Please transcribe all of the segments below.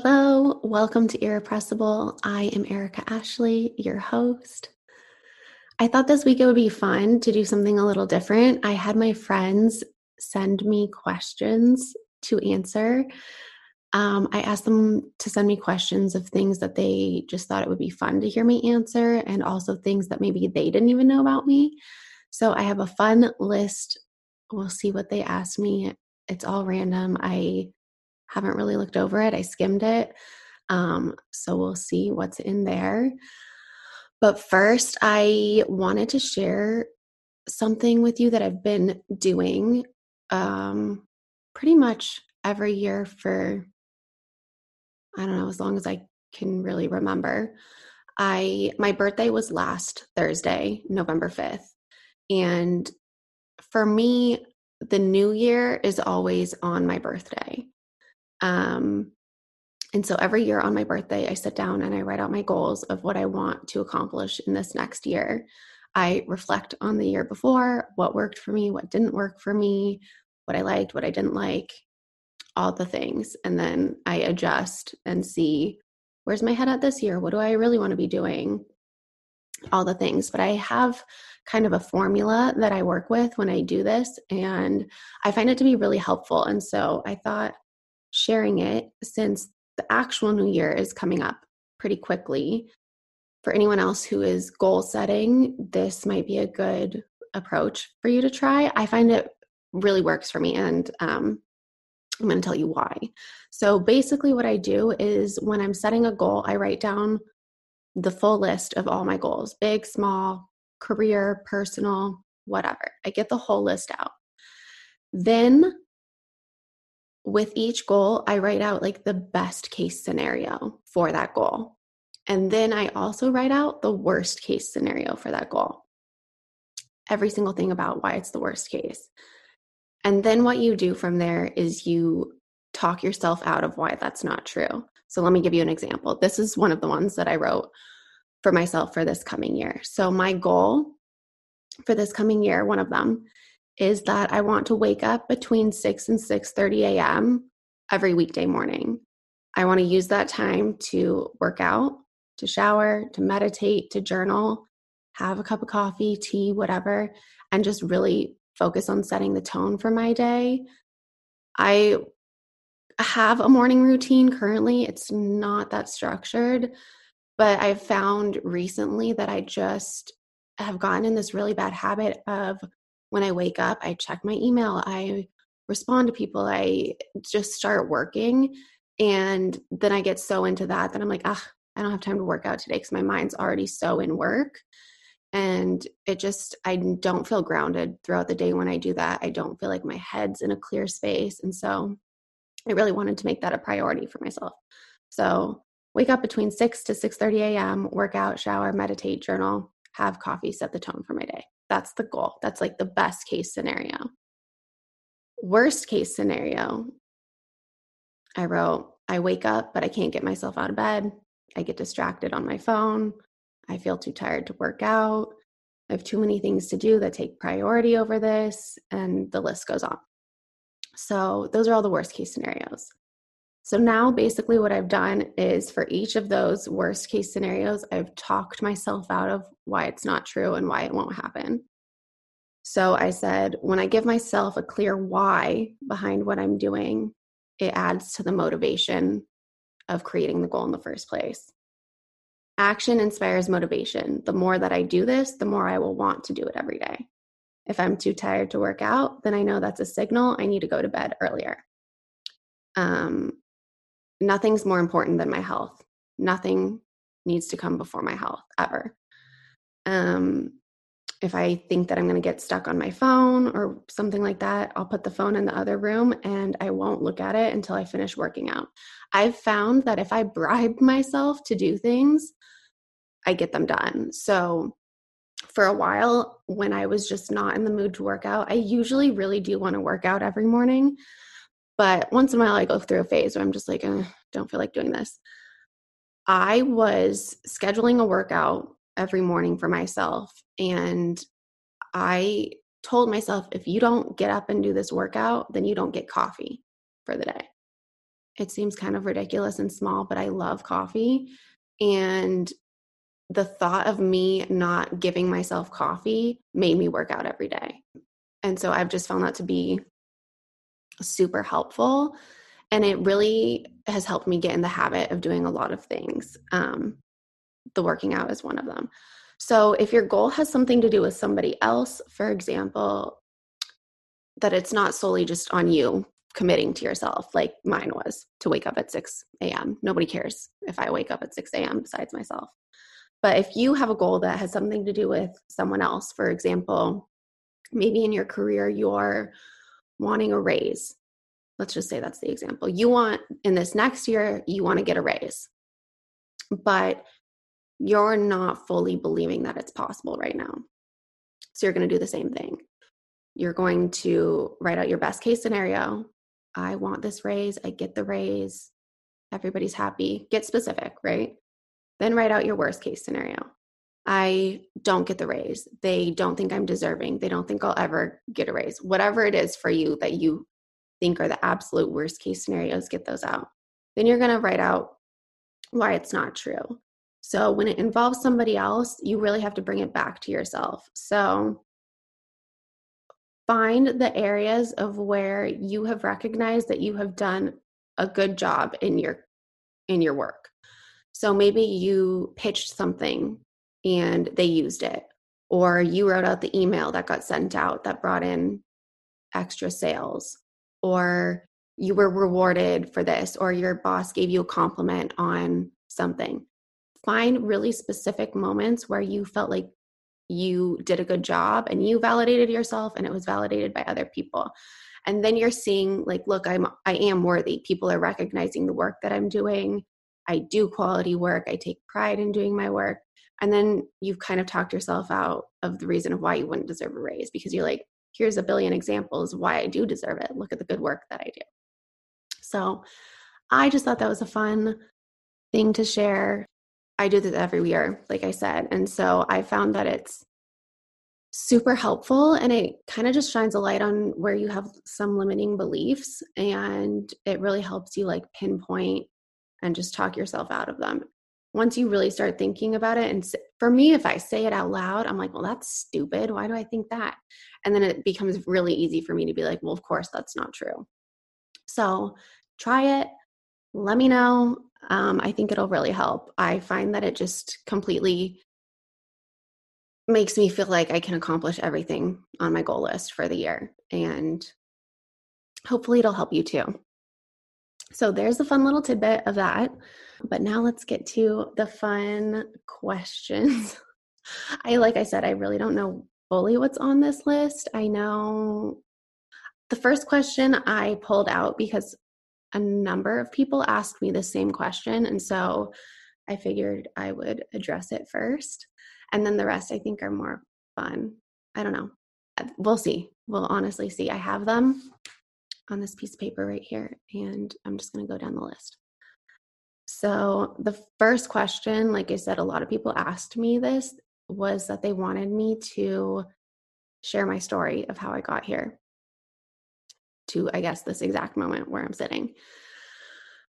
Hello, welcome to Irrepressible. I am Erica Ashley, your host. I thought this week it would be fun to do something a little different. I had my friends send me questions to answer. Um, I asked them to send me questions of things that they just thought it would be fun to hear me answer, and also things that maybe they didn't even know about me. So I have a fun list. We'll see what they asked me. It's all random. I haven't really looked over it. I skimmed it. Um, so we'll see what's in there. But first, I wanted to share something with you that I've been doing um, pretty much every year for, I don't know, as long as I can really remember. I my birthday was last Thursday, November 5th. And for me, the new year is always on my birthday. Um, and so every year on my birthday, I sit down and I write out my goals of what I want to accomplish in this next year. I reflect on the year before, what worked for me, what didn't work for me, what I liked, what I didn't like, all the things. And then I adjust and see where's my head at this year? What do I really want to be doing? All the things. But I have kind of a formula that I work with when I do this, and I find it to be really helpful. And so I thought sharing it since the actual new year is coming up pretty quickly. For anyone else who is goal setting, this might be a good approach for you to try. I find it really works for me, and um, I'm going to tell you why. So, basically, what I do is when I'm setting a goal, I write down the full list of all my goals big, small, career, personal, whatever. I get the whole list out. Then with each goal, I write out like the best case scenario for that goal. And then I also write out the worst case scenario for that goal. Every single thing about why it's the worst case. And then what you do from there is you talk yourself out of why that's not true. So let me give you an example. This is one of the ones that I wrote for myself for this coming year. So my goal for this coming year, one of them is that I want to wake up between 6 and 6:30 a.m. every weekday morning. I want to use that time to work out, to shower, to meditate, to journal, have a cup of coffee, tea, whatever, and just really focus on setting the tone for my day. I have a morning routine currently. It's not that structured, but I've found recently that I just have gotten in this really bad habit of when I wake up, I check my email, I respond to people, I just start working. And then I get so into that that I'm like, ah, I don't have time to work out today because my mind's already so in work. And it just, I don't feel grounded throughout the day when I do that. I don't feel like my head's in a clear space. And so I really wanted to make that a priority for myself. So wake up between 6 to 6.30 a.m work out shower meditate journal have coffee set the tone for my day that's the goal. That's like the best case scenario. Worst case scenario, I wrote, I wake up, but I can't get myself out of bed. I get distracted on my phone. I feel too tired to work out. I have too many things to do that take priority over this, and the list goes on. So, those are all the worst case scenarios. So now basically what I've done is for each of those worst case scenarios, I've talked myself out of why it's not true and why it won't happen. So I said, when I give myself a clear why behind what I'm doing, it adds to the motivation of creating the goal in the first place. Action inspires motivation. The more that I do this, the more I will want to do it every day. If I'm too tired to work out, then I know that's a signal I need to go to bed earlier. Um, nothing's more important than my health. Nothing needs to come before my health ever. Um, if I think that I'm going to get stuck on my phone or something like that, I'll put the phone in the other room and I won't look at it until I finish working out. I've found that if I bribe myself to do things, I get them done. So, for a while, when I was just not in the mood to work out, I usually really do want to work out every morning. But once in a while, I go through a phase where I'm just like, eh, don't feel like doing this. I was scheduling a workout every morning for myself. And I told myself, if you don't get up and do this workout, then you don't get coffee for the day. it seems kind of ridiculous and small, but I love coffee. And the thought of me not giving myself coffee made me work out every day. And so I've just found that to be super helpful. And it really has helped me get in the habit of doing a lot of things. Um, the working out is one of them. So if your goal has something to do with somebody else, for example, that it's not solely just on you committing to yourself, like mine was to wake up at 6 a.m. Nobody cares if I wake up at 6 a.m. besides myself. But if you have a goal that has something to do with someone else, for example, maybe in your career you're wanting a raise. Let's just say that's the example. You want in this next year, you want to get a raise, but you're not fully believing that it's possible right now. So you're going to do the same thing. You're going to write out your best case scenario. I want this raise. I get the raise. Everybody's happy. Get specific, right? Then write out your worst case scenario. I don't get the raise. They don't think I'm deserving. They don't think I'll ever get a raise. Whatever it is for you that you think are the absolute worst case scenarios, get those out. Then you're going to write out why it's not true. So when it involves somebody else, you really have to bring it back to yourself. So find the areas of where you have recognized that you have done a good job in your in your work. So maybe you pitched something and they used it, or you wrote out the email that got sent out that brought in extra sales, or you were rewarded for this, or your boss gave you a compliment on something. Find really specific moments where you felt like you did a good job and you validated yourself and it was validated by other people. And then you're seeing like look i'm i am worthy. People are recognizing the work that i'm doing. I do quality work, I take pride in doing my work. And then you've kind of talked yourself out of the reason of why you wouldn't deserve a raise because you're like, here's a billion examples why I do deserve it. Look at the good work that I do. So I just thought that was a fun thing to share. I do this every year, like I said. And so I found that it's super helpful and it kind of just shines a light on where you have some limiting beliefs and it really helps you like pinpoint and just talk yourself out of them. Once you really start thinking about it, and for me, if I say it out loud, I'm like, well, that's stupid. Why do I think that? And then it becomes really easy for me to be like, well, of course, that's not true. So try it. Let me know. Um, I think it'll really help. I find that it just completely makes me feel like I can accomplish everything on my goal list for the year. And hopefully, it'll help you too. So there's a fun little tidbit of that. But now let's get to the fun questions. I, like I said, I really don't know fully what's on this list. I know the first question I pulled out because a number of people asked me the same question. And so I figured I would address it first. And then the rest I think are more fun. I don't know. Uh, we'll see. We'll honestly see. I have them on this piece of paper right here, and I'm just going to go down the list. So, the first question, like I said, a lot of people asked me this was that they wanted me to share my story of how I got here to, I guess, this exact moment where I'm sitting.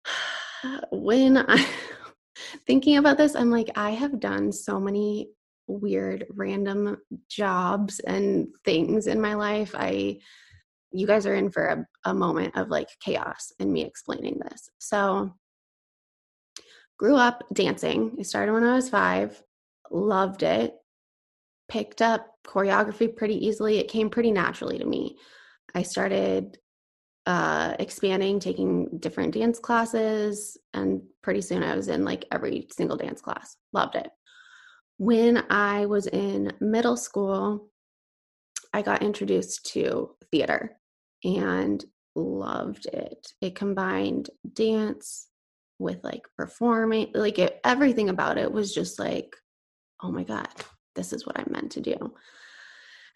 When I thinking about this, I'm like, I have done so many weird, random jobs and things in my life. I you guys are in for a, a moment of like chaos and me explaining this. So, grew up dancing. I started when I was five, loved it, picked up choreography pretty easily. It came pretty naturally to me. I started uh, expanding, taking different dance classes, and pretty soon I was in like every single dance class. Loved it. When I was in middle school, I got introduced to theater and loved it. It combined dance with like performing, like it, everything about it was just like, oh my God, this is what I'm meant to do.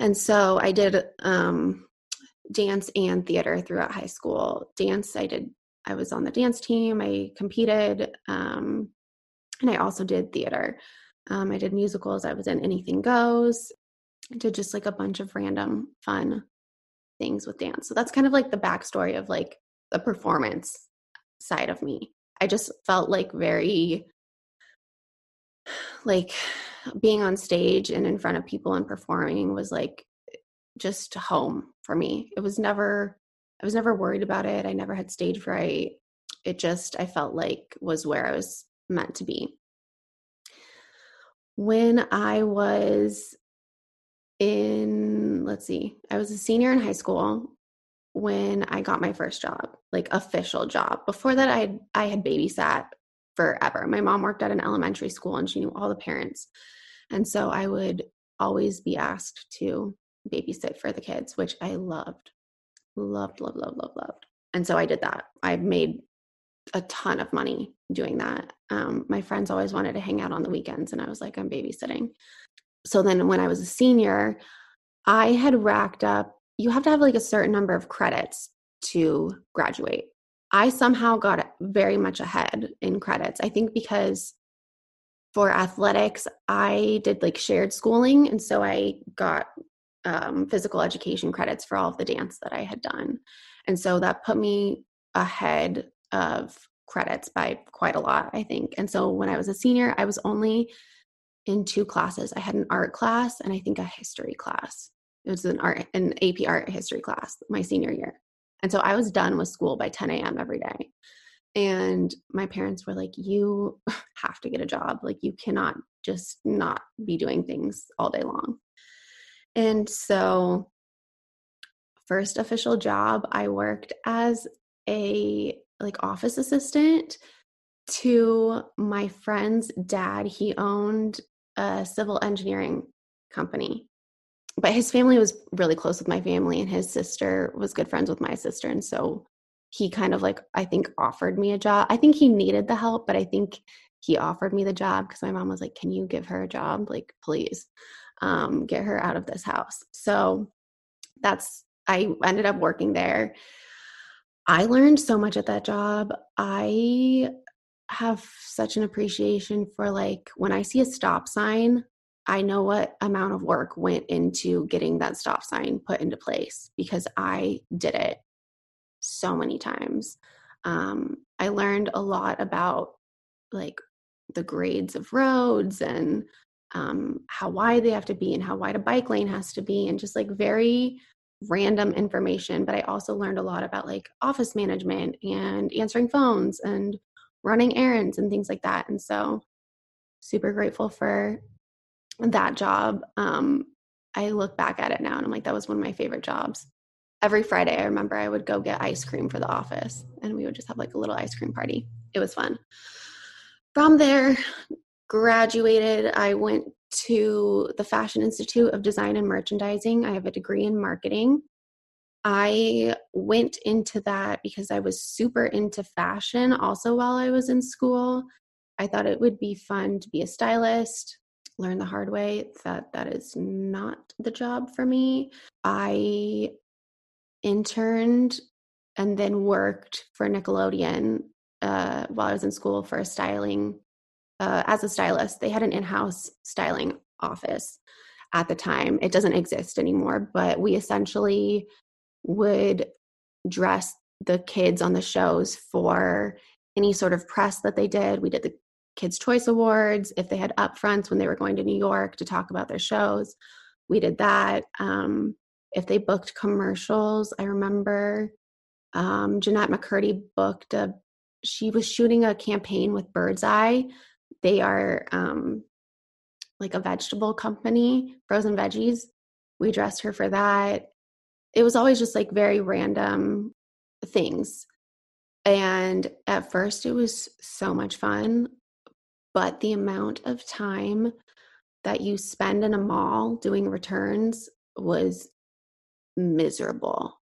And so I did um, dance and theater throughout high school. Dance, I did, I was on the dance team, I competed, um, and I also did theater. Um, I did musicals, I was in Anything Goes, I did just like a bunch of random fun things with dance. So that's kind of like the backstory of like the performance side of me. I just felt like very like being on stage and in front of people and performing was like just home for me. It was never I was never worried about it. I never had stage fright. It just I felt like was where I was meant to be. When I was in let's see, I was a senior in high school when I got my first job, like official job. Before that I had, I had babysat forever. My mom worked at an elementary school and she knew all the parents. And so I would always be asked to babysit for the kids, which I loved. Loved, loved, loved, loved, loved. And so I did that. I made a ton of money doing that. Um, my friends always wanted to hang out on the weekends, and I was like, I'm babysitting. So then when I was a senior, I had racked up, you have to have like a certain number of credits to graduate. I somehow got very much ahead in credits. I think because for athletics, I did like shared schooling. And so I got um, physical education credits for all of the dance that I had done. And so that put me ahead of credits by quite a lot, I think. And so when I was a senior, I was only in two classes. I had an art class and I think a history class. It was an art an AP art history class my senior year. And so I was done with school by 10 a.m. every day. And my parents were like, You have to get a job. Like, you cannot just not be doing things all day long. And so, first official job, I worked as a like office assistant to my friend's dad. He owned a civil engineering company. But his family was really close with my family, and his sister was good friends with my sister. And so he kind of like, I think, offered me a job. I think he needed the help, but I think he offered me the job because my mom was like, Can you give her a job? Like, please um, get her out of this house. So that's, I ended up working there. I learned so much at that job. I have such an appreciation for like when I see a stop sign, I know what amount of work went into getting that stop sign put into place because I did it so many times. Um, I learned a lot about like the grades of roads and um, how wide they have to be and how wide a bike lane has to be and just like very random information but i also learned a lot about like office management and answering phones and running errands and things like that and so super grateful for that job um, i look back at it now and i'm like that was one of my favorite jobs every friday i remember i would go get ice cream for the office and we would just have like a little ice cream party it was fun from there graduated, I went to the Fashion Institute of Design and Merchandising. I have a degree in marketing. I went into that because I was super into fashion also while I was in school. I thought it would be fun to be a stylist, learn the hard way that that is not the job for me. I interned and then worked for Nickelodeon uh, while I was in school for a styling uh, as a stylist. They had an in house styling office at the time. It doesn't exist anymore, but we essentially would dress the kids on the shows for any sort of press that they did. We did the Kids' Choice Awards. If they had upfronts when they were going to New York to talk about their shows, we did that. Um, if they booked commercials, I remember um, Jennette McCurdy booked a, she was shooting a campaign with Birds Eye they are um, like a vegetable company, frozen veggies. We dressed her for that. It was always just like very random things. And at first, it was so much fun. But the amount of time that you spend in a mall doing returns was miserable.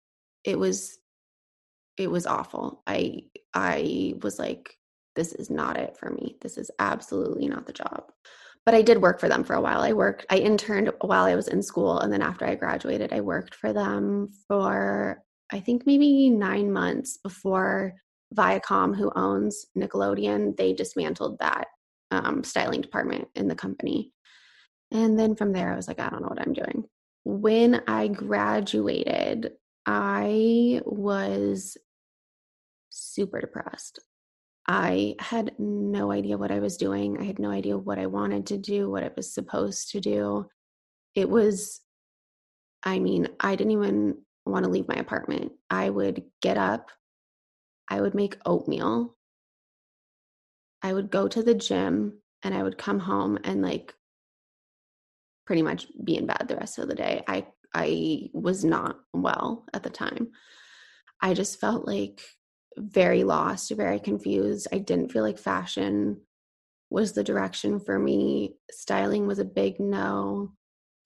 It was it was awful. I I was like this is not it for me. This is absolutely not the job. But I did work for them for a while. I worked, I interned while I was in school. And then after I graduated, I worked for them for, I think, maybe nine months before Viacom, who owns Nickelodeon, they dismantled that um, styling department in the company. And then from there, I was like, I don't know what I'm doing. When I graduated, I was super depressed. I had no idea what I was doing. I had no idea what I wanted to do, what I was supposed to do. It was, I mean, I didn't even want to leave my apartment. I would get up, I would make oatmeal, I would go to the gym, and I would come home and like pretty much be in bed the rest of the day. I I was not well at the time. I just felt like very lost, very confused. I didn't feel like fashion was the direction for me. Styling was a big no.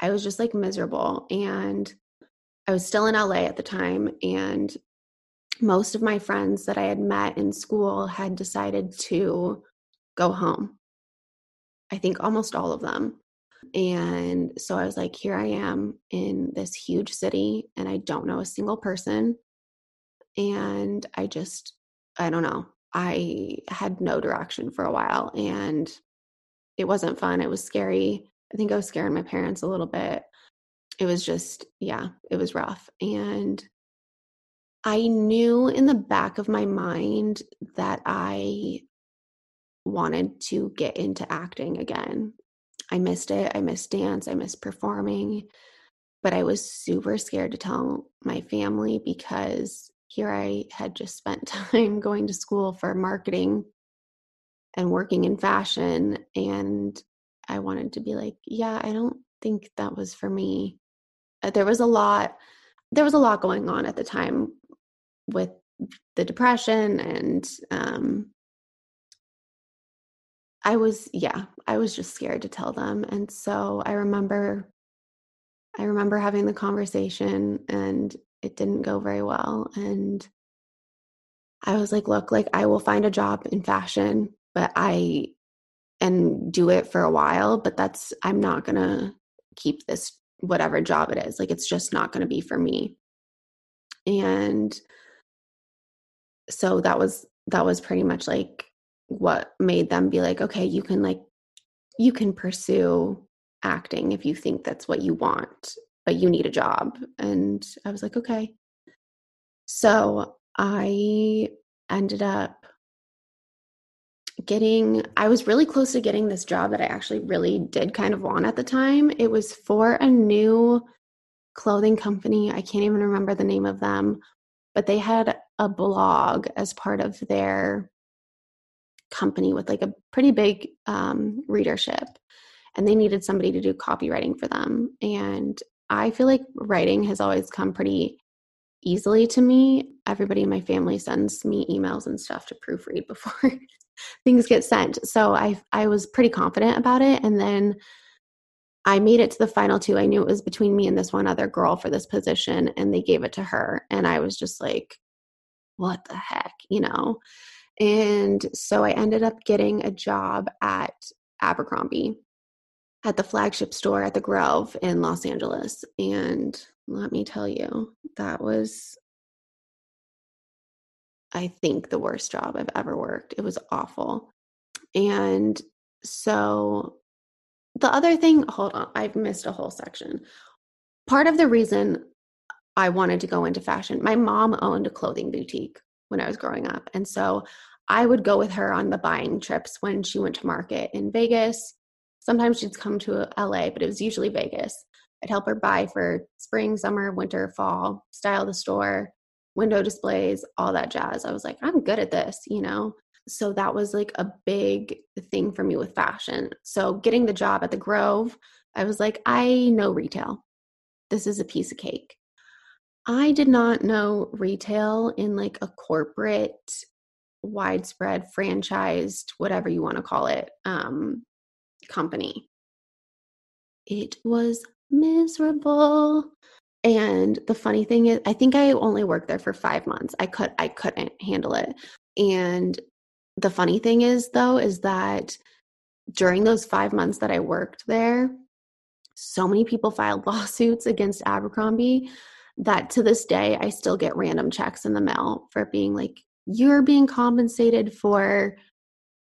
I was just like miserable. And I was still in LA at the time. And most of my friends that I had met in school had decided to go home. I think almost all of them. And so I was like, here I am in this huge city, and I don't know a single person and I just, I don't know. I had no direction for a while and it wasn't fun. It was scary. I think I was scaring my parents a little bit. It was just, yeah, it was rough. And I knew in the back of my mind that I wanted to get into acting again. I missed it. I missed dance. I missed performing. But I was super scared to tell my family because here I had just spent time going to school for marketing and working in fashion. And I wanted to be like, yeah, I don't think that was for me. Uh, there was a lot, there was a lot going on at the time with the depression and um, I was, yeah, I was just scared to tell them. And so I remember, I remember having the conversation and it didn't go very well and I was like, look, like I will find a job in fashion, but I and do it for a while, but that's I'm not going to keep this whatever job it is. Like it's just not going to be for me. And so that was that was pretty much like what made them be like, okay, you can like you can pursue acting if you think that's what you want but you need a job. And I was like, okay. So I ended up getting, I was really close to getting this job that I actually really did kind of want at the time. It was for a new clothing company. I can't even remember the name of them, but they had a blog as part of their company with like a pretty big um, readership and they needed somebody to do copywriting for them and I feel like writing has always come pretty easily to me. Everybody in my family sends me emails and stuff to proofread before things get sent. So I I was pretty confident about it and then I made it to the final two. I knew it was between me and this one other girl for this position and they gave it to her and I was just like what the heck, you know? And so I ended up getting a job at Abercrombie at the flagship store at the Grove in Los Angeles. And let me tell you, that was, I think, the worst job I've ever worked. It was awful. And so the other thing, hold on, I've missed a whole section. Part of the reason I wanted to go into fashion, my mom owned a clothing boutique when I was growing up. And so I would go with her on the buying trips when she went to market in Vegas Sometimes she'd come to LA, but it was usually Vegas. I'd help her buy for spring, summer, winter, fall, style the store, window displays, all that jazz. I was like, I'm good at this, you know? So that was like a big thing for me with fashion. So getting the job at the Grove, I was like, I know retail. This is a piece of cake. I did not know retail in like a corporate, widespread, franchised, whatever you want to call it, um, company. It was miserable. And the funny thing is, I think I only worked there for five months. I could I couldn't handle it. And the funny thing is though, is that during those five months that I worked there, so many people filed lawsuits against Abercrombie that to this day I still get random checks in the mail for being like, you're being compensated for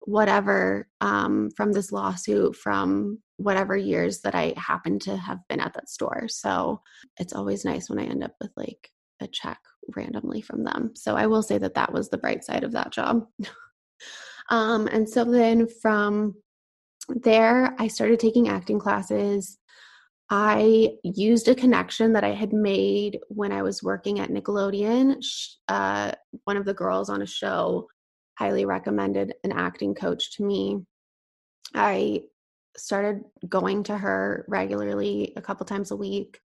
whatever um, from this lawsuit from whatever years that I happen to have been at that store. So it's always nice when I end up with like a check randomly from them. So I will say that that was the bright side of that job. um, and so then from there, I started taking acting classes. I used a connection that I had made when I was working at Nickelodeon. Uh, one of the girls on a show highly recommended an acting coach to me. I started going to her regularly a couple times a week,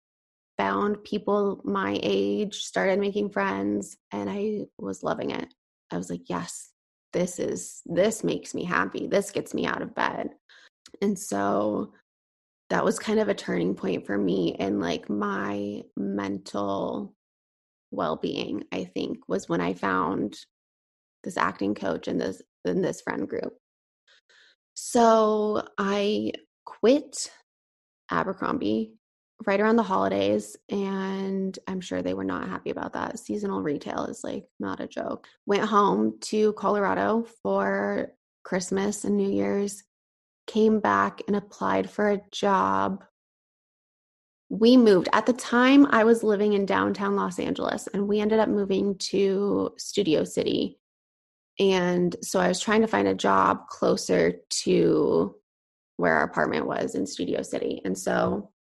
found people my age, started making friends, and I was loving it. I was like, yes, this is, this makes me happy. This gets me out of bed. And so that was kind of a turning point for me in like my mental well-being i think was when i found this acting coach and this in this friend group. So i quit abercrombie right around the holidays and i'm sure they were not happy about that. Seasonal retail is like not a joke. Went home to colorado for christmas and new year's came back and applied for a job. We moved. At the time, I was living in downtown Los Angeles, and we ended up moving to Studio City. And so I was trying to find a job closer to where our apartment was in Studio City. And so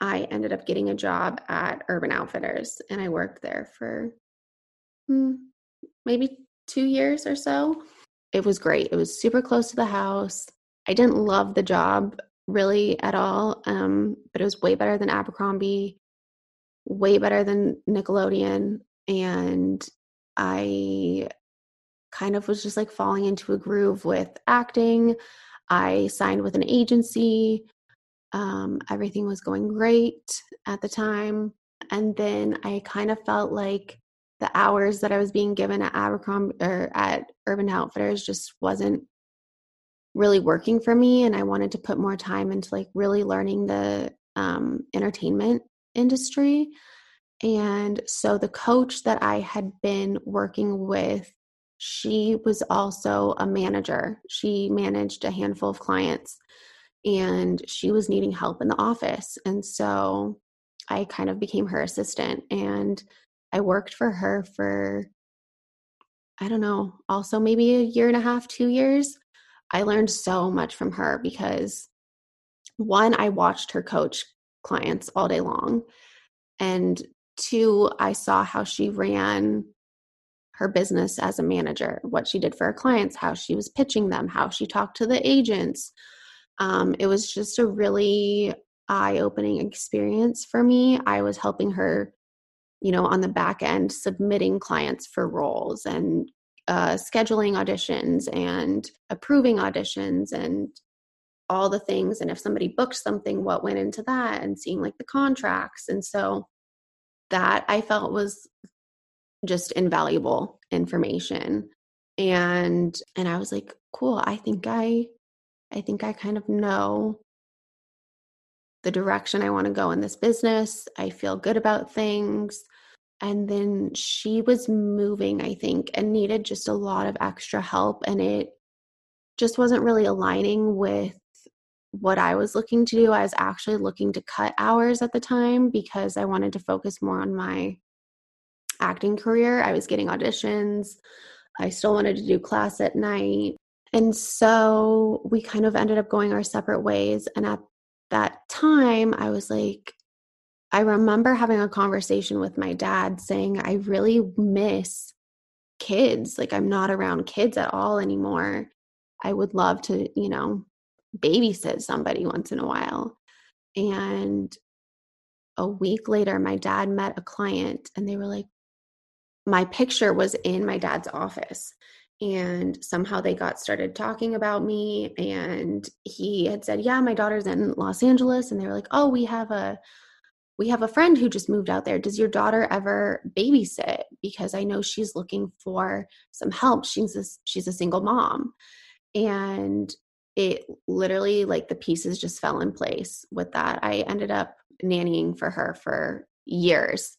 I ended up getting a job at Urban Outfitters, and I worked there for hmm, maybe two years or so it was great. It was super close to the house. I didn't love the job really at all, um, but it was way better than Abercrombie, way better than Nickelodeon. And I kind of was just like falling into a groove with acting. I signed with an agency. Um, everything was going great at the time. And then I kind of felt like the hours that I was being given at Abercrombie or at Urban Outfitters just wasn't really working for me and I wanted to put more time into like really learning the um, entertainment industry. And so the coach that I had been working with, she was also a manager. She managed a handful of clients and she was needing help in the office. And so I kind of became her assistant and I worked for her for, I don't know, also maybe a year and a half, two years. I learned so much from her because one, I watched her coach clients all day long. And two, I saw how she ran her business as a manager, what she did for her clients, how she was pitching them, how she talked to the agents. Um, it was just a really eye opening experience for me. I was helping her you know, on the back end, submitting clients for roles and uh, scheduling auditions and approving auditions and all the things. And if somebody booked something, what went into that and seeing like the contracts. And so that I felt was just invaluable information. And and I was like, cool, I think I I think I kind of know the direction I want to go in this business. I feel good about things. And then she was moving, I think, and needed just a lot of extra help. And it just wasn't really aligning with what I was looking to do. I was actually looking to cut hours at the time because I wanted to focus more on my acting career. I was getting auditions. I still wanted to do class at night. And so we kind of ended up going our separate ways. And at that time, I was like, I remember having a conversation with my dad saying, I really miss kids. Like, I'm not around kids at all anymore. I would love to, you know, babysit somebody once in a while. And a week later, my dad met a client and they were like, my picture was in my dad's office and somehow they got started talking about me and he had said yeah my daughter's in los angeles and they were like oh we have a we have a friend who just moved out there. Does your daughter ever babysit? Because i know she's looking for some help. She's a, she's a single mom. And it literally like the pieces just fell in place with that. I ended up nannying for her for years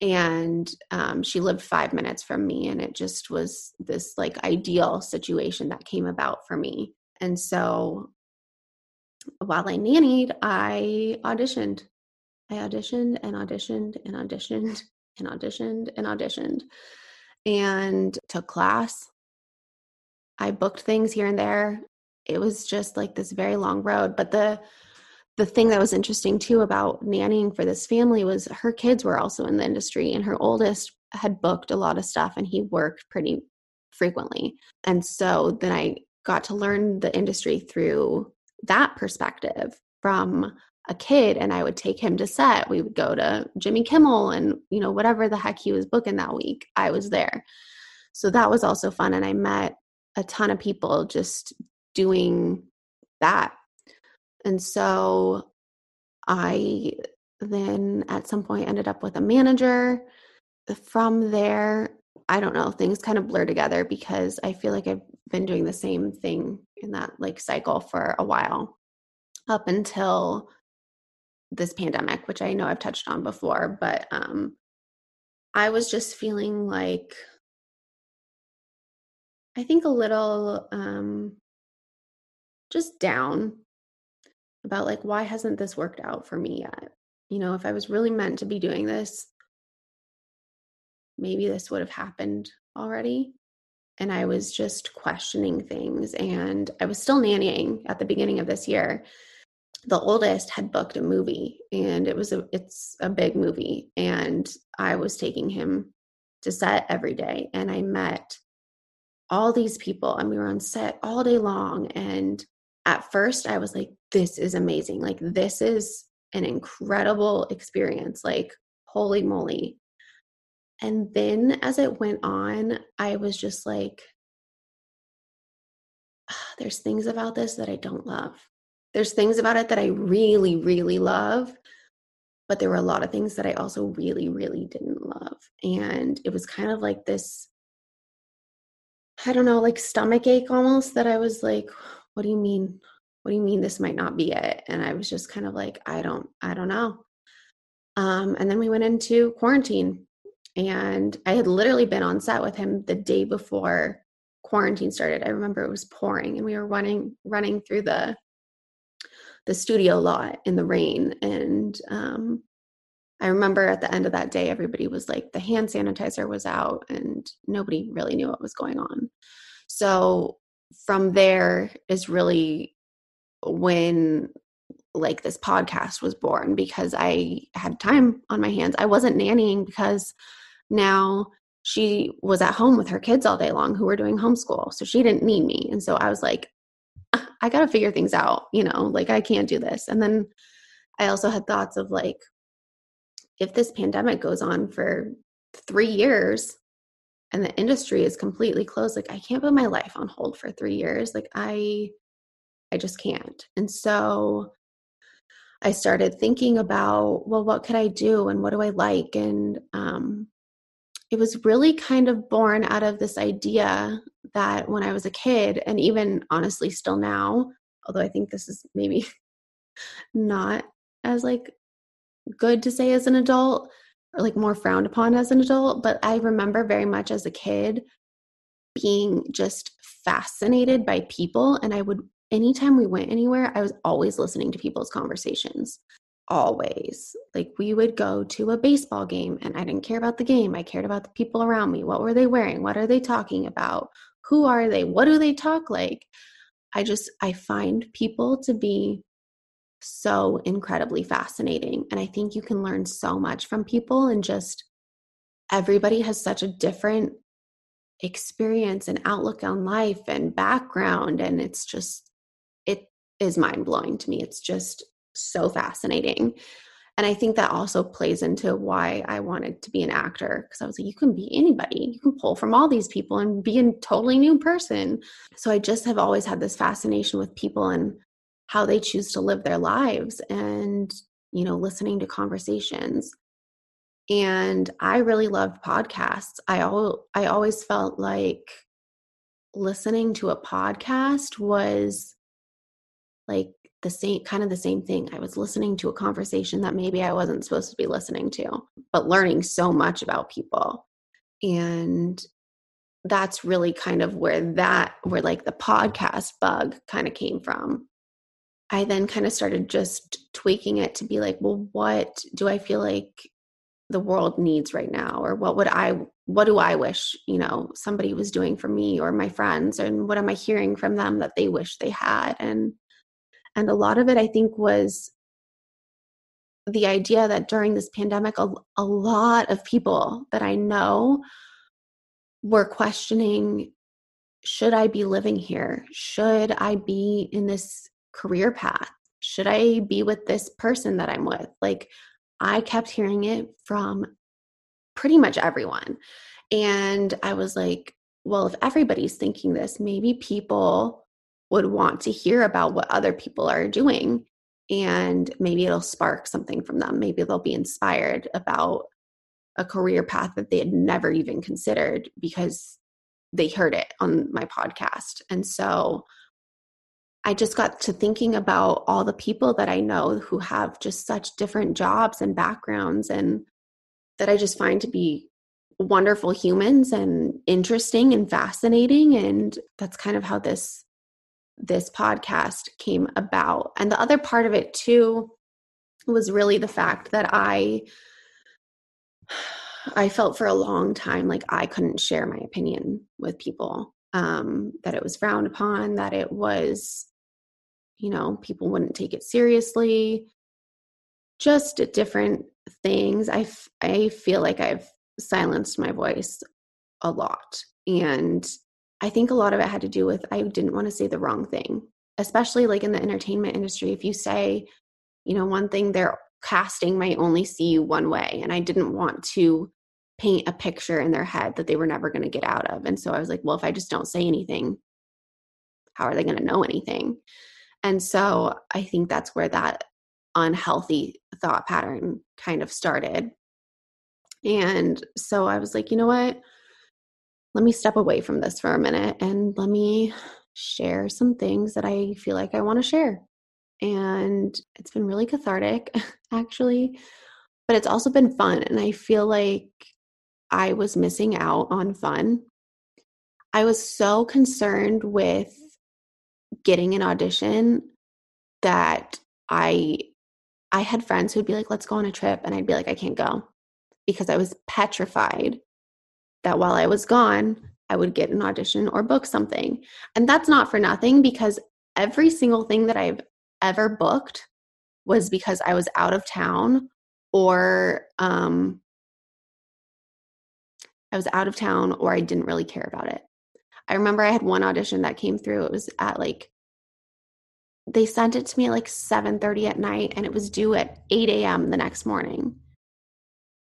and um, she lived five minutes from me and it just was this like ideal situation that came about for me and so while i nannied i auditioned i auditioned and auditioned and auditioned and auditioned and auditioned and took class. I booked things here and there. It was just like this very long road. But the the thing that was interesting too about nannying for this family was her kids were also in the industry and her oldest had booked a lot of stuff and he worked pretty frequently. And so then I got to learn the industry through that perspective from a kid and I would take him to set. We would go to Jimmy Kimmel and, you know, whatever the heck he was booking that week, I was there. So that was also fun. And I met a ton of people just doing that. And so I then at some point ended up with a manager. From there, I don't know, things kind of blur together because I feel like I've been doing the same thing in that like cycle for a while up until this pandemic, which I know I've touched on before, but um I was just feeling like I think a little um just down about like why hasn't this worked out for me yet? You know, if I was really meant to be doing this, maybe this would have happened already. And I was just questioning things. And I was still nannying at the beginning of this year. The oldest had booked a movie and it was a it's a big movie. And I was taking him to set every day. And I met all these people and we were on set all day long. And at first I was like, this is amazing. Like this is an incredible experience. Like, holy moly. And then as it went on, I was just like, ah, there's things about this that I don't love. There's things about it that I really, really love. But there were a lot of things that I also really, really didn't love. And it was kind of like this, I don't know, like stomach ache almost that I was like, what do you mean? What do you mean this might not be it? And I was just kind of like, I don't, I don't know. Um, and then we went into quarantine and I had literally been on set with him the day before quarantine started. I remember it was pouring and we were running running through the the studio lot in the rain and um I remember at the end of that day everybody was like the hand sanitizer was out and nobody really knew what was going on. So from there is really when like this podcast was born because I had time on my hands. I wasn't nannying because now she was at home with her kids all day long who were doing homeschool. So she didn't need me. And so I was like, I got to figure things out, you know, like I can't do this. And then I also had thoughts of like, if this pandemic goes on for three years and the industry is completely closed, like I can't put my life on hold for three years. Like I, I just can't. And so I started thinking about, well, what could I do and what do I like? And um, it was really kind of born out of this idea that when I was a kid, and even honestly still now, although I think this is maybe not as like good to say as an adult or like more frowned upon as an adult, but I remember very much as a kid being just fascinated by people and I would anytime we went anywhere, I was always listening to people's conversations always. Like we would go to a baseball game and I didn't care about the game. I cared about the people around me. What were they wearing? What are they talking about? Who are they? What do they talk like? I just I find people to be so incredibly fascinating and I think you can learn so much from people and just everybody has such a different experience and outlook on life and background and it's just it is mind blowing to me. It's just so fascinating. And I think that also plays into why I wanted to be an actor because I was like, you can be anybody. You can pull from all these people and be a totally new person. So I just have always had this fascination with people and how they choose to live their lives and, you know, listening to conversations. And I really loved podcasts. I al- I always felt like listening to a podcast was like the same kind of the same thing. I was listening to a conversation that maybe I wasn't supposed to be listening to, but learning so much about people. And that's really kind of where that where like the podcast bug kind of came from. I then kind of started just tweaking it to be like, well, what do I feel like the world needs right now? Or what would i what do i wish you know somebody was doing for me or my friends? And what am i hearing from them that they wish they had? And and a lot of it i think was the idea that during this pandemic a, a lot of people that i know were questioning should i be living here? Should i be in this career path should i be with this person that i'm with like I kept hearing it from pretty much everyone. And I was like, well, if everybody's thinking this, maybe people would want to hear about what other people are doing. And maybe it'll spark something from them. Maybe they'll be inspired about a career path that they had never even considered because they heard it on my podcast. And so I just got to thinking about all the people that I know who have just such different jobs and backgrounds and that I just find to be wonderful humans and interesting and fascinating and that's kind of how this this podcast came about. And the other part of it too was really the fact that I I felt for a long time like I couldn't share my opinion with people. Um, that it was frowned upon, that it was you know, people wouldn't take it seriously. Just different things. I, f- I feel like I've silenced my voice a lot. And I think a lot of it had to do with I didn't want to say the wrong thing, especially like in the entertainment industry. If you say, you know, one thing, their casting might only see you one way. And I didn't want to paint a picture in their head that they were never going to get out of. And so I was like, well, if I just don't say anything, how are they going to know anything? And so I think that's where that unhealthy thought pattern kind of started. And so I was like, you know what? Let me step away from this for a minute and let me share some things that I feel like I want to share. And it's been really cathartic, actually, but it's also been fun. And I feel like I was missing out on fun. I was so concerned with getting an audition that I I had friends who'd be like, let's go on a trip. And I'd be like, I can't go because I was petrified that while I was gone, I would get an audition or book something. And that's not for nothing because every single thing that I've ever booked was because I was out of town or um, I was out of town or I didn't really care about it. I remember I had one audition that came through. It was at like they sent it to me at like 7:30 at night and it was due at 8 a.m. the next morning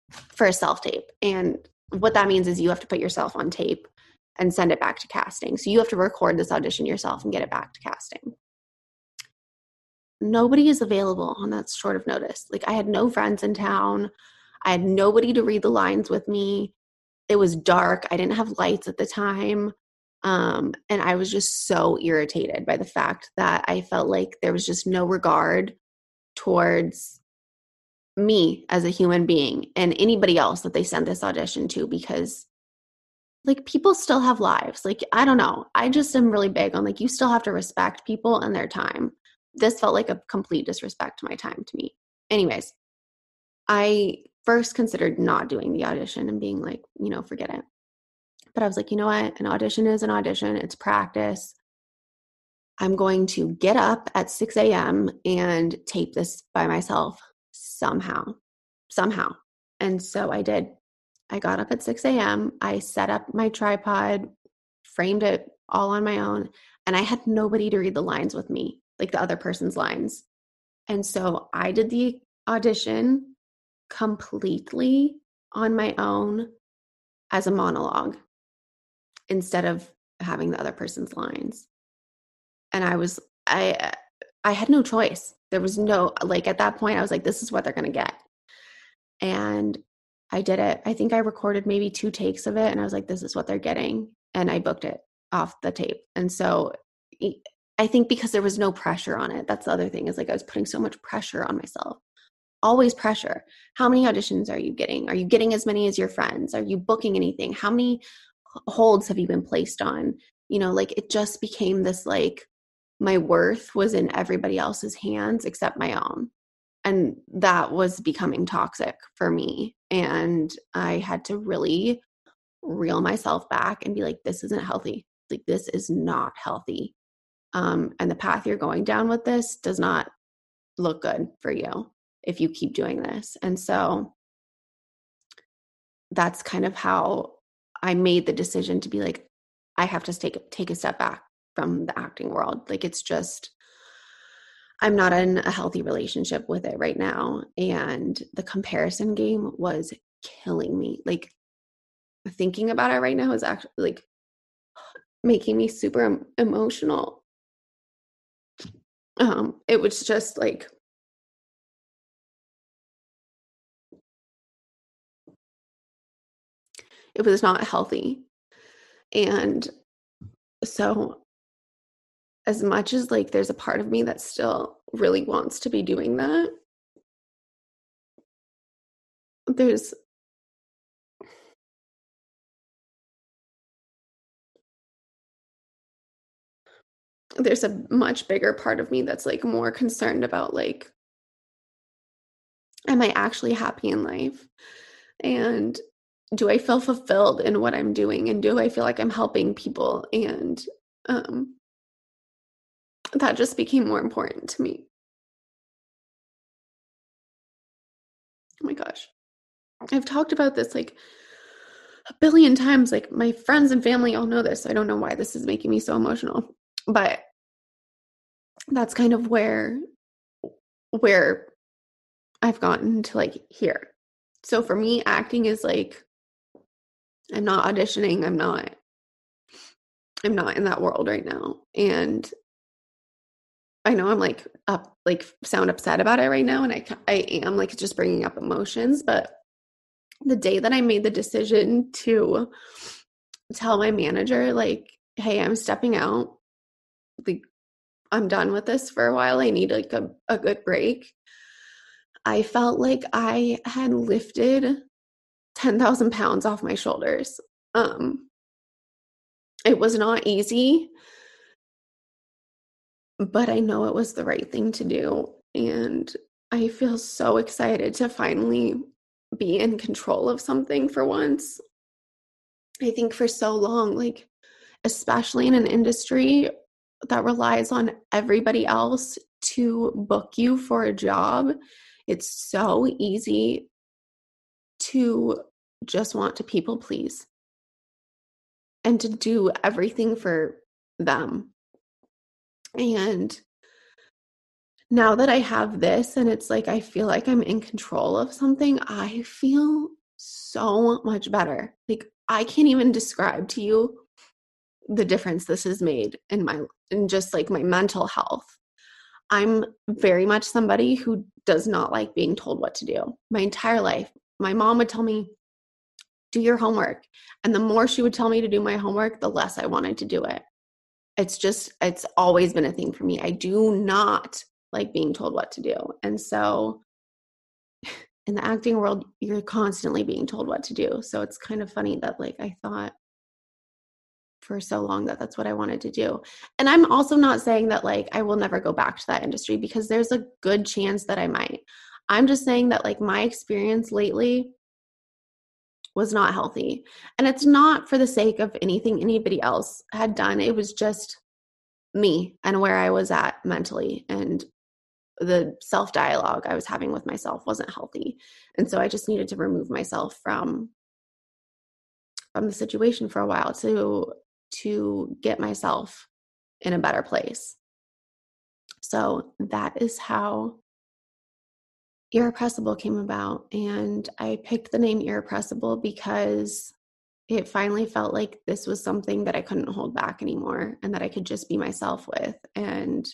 for a self tape. And what that means is you have to put yourself on tape and send it back to casting. So you have to record this audition yourself and get it back to casting. Nobody is available on that short of notice. Like I had no friends in town. I had nobody to read the lines with me. It was dark. I didn't have lights at the time. Um, and I was just so irritated by the fact that I felt like there was just no regard towards me as a human being and anybody else that they sent this audition to because like people still have lives. Like I don't know. I just am really big on like you still have to respect people and their time. This felt like a complete disrespect to my time to me. Anyways, I first considered not doing the audition and being like, you know, forget it. But I was like, you know what? An audition is an audition, it's practice. I'm going to get up at 6 a.m. and tape this by myself somehow, somehow. And so I did. I got up at 6 a.m. I set up my tripod, framed it all on my own, and I had nobody to read the lines with me, like the other person's lines. And so I did the audition completely on my own as a monologue instead of having the other person's lines. And I was I I had no choice. There was no like at that point I was like this is what they're going to get. And I did it. I think I recorded maybe two takes of it and I was like this is what they're getting and I booked it off the tape. And so I think because there was no pressure on it. That's the other thing is like I was putting so much pressure on myself. Always pressure. How many auditions are you getting? Are you getting as many as your friends? Are you booking anything? How many holds have you been placed on? You know like it just became this like my worth was in everybody else's hands except my own. And that was becoming toxic for me. And i had to really reel myself back and be like this isn't healthy. Like this is not healthy. Um, and the path you're going down with this does not look good for you if you keep doing this. And so that's kind of how i made the decision to be like i have to take take a step back from the acting world like it's just I'm not in a healthy relationship with it right now. And the comparison game was killing me. Like thinking about it right now is actually like making me super emotional. Um, it was just like it was not healthy. And so as much as like there's a part of me that still really wants to be doing that there's there's a much bigger part of me that's like more concerned about like am i actually happy in life and do i feel fulfilled in what i'm doing and do i feel like i'm helping people and um that just became more important to me. Oh my gosh. I've talked about this like a billion times. Like my friends and family all know this. I don't know why this is making me so emotional. But that's kind of where where I've gotten to like here. So for me, acting is like I'm not auditioning. I'm not I'm not in that world right now. And I know I'm like up, like sound upset about it right now, and I I am like just bringing up emotions. But the day that I made the decision to tell my manager, like, "Hey, I'm stepping out. Like, I'm done with this for a while. I need like a, a good break." I felt like I had lifted ten thousand pounds off my shoulders. Um, it was not easy but I know it was the right thing to do. And I feel so excited to finally be in control of something for once. I think for so long, like, especially in an industry that relies on everybody else to book you for a job, it's so easy to just want to people please and to do everything for them and now that I have this and it's like I feel like I'm in control of something, I feel so much better. Like I can't even describe to you the difference this has made in my in just like my mental health. I'm very much somebody who does not like being told what to do. My entire life, my mom would tell me do your homework. And the more she would tell me to do my homework, the less I wanted to do it. It's just it's always been a thing for me. I do not like being told what to do. And so in the acting world you're constantly being told what to do. So it's kind of funny that like i thought for so long that that's what i wanted to do. And i'm also not saying that like i will never go back to that industry because there's a good chance that i might i'm just saying that like my experience lately was not healthy. And it's not for the sake of anything anybody else had done. It was just me and where I was at mentally and the self dialogue I was having with myself wasn't healthy. And so I just needed to remove myself from from the situation for a while to to get myself in a better place. So that is how Irrepressible came about. And I picked the name Irrepressible because it finally felt like this was something that I couldn't hold back anymore and that I could just be myself with. And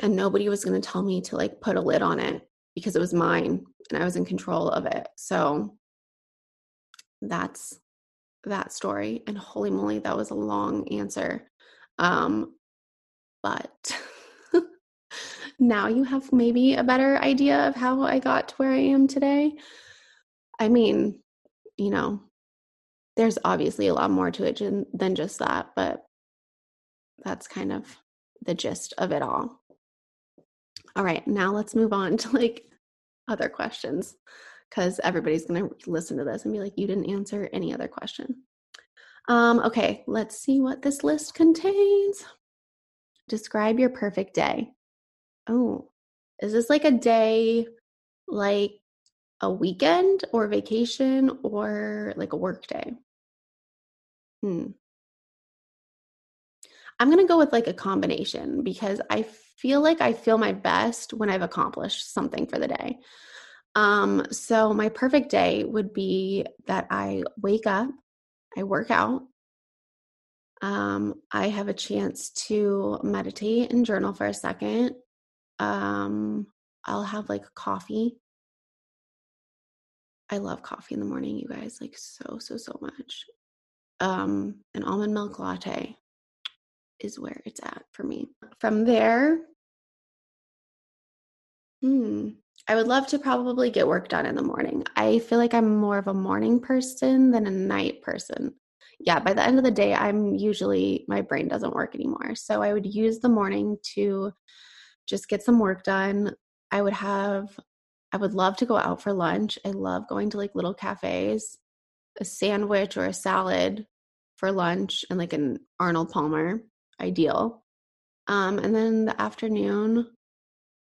and nobody was going to tell me to like put a lid on it because it was mine and I was in control of it. So that's that story and holy moly that was a long answer. Um but now you have maybe a better idea of how I got to where I am today. I mean, you know, there's obviously a lot more to it than just that, but that's kind of the gist of it all. All right, now let's move on to like other questions because everybody's going to listen to this and be like, you didn't answer any other question. Um, okay, let's see what this list contains. Describe your perfect day. Oh, is this like a day like a weekend or vacation or like a work day? Hmm. I'm going to go with like a combination because I feel like I feel my best when I've accomplished something for the day. Um, so my perfect day would be that I wake up, I work out, um, I have a chance to meditate and journal for a second. Um, I'll have like coffee. I love coffee in the morning, you guys, like so, so, so much. Um, an almond milk latte is where it's at for me. From there, hmm, I would love to probably get work done in the morning. I feel like I'm more of a morning person than a night person. Yeah, by the end of the day, I'm usually, my brain doesn't work anymore. So I would use the morning to just get some work done. I would have, I would love to go out for lunch. I love going to like little cafes, a sandwich or a salad for lunch, and like an Arnold Palmer, ideal. Um, and then the afternoon,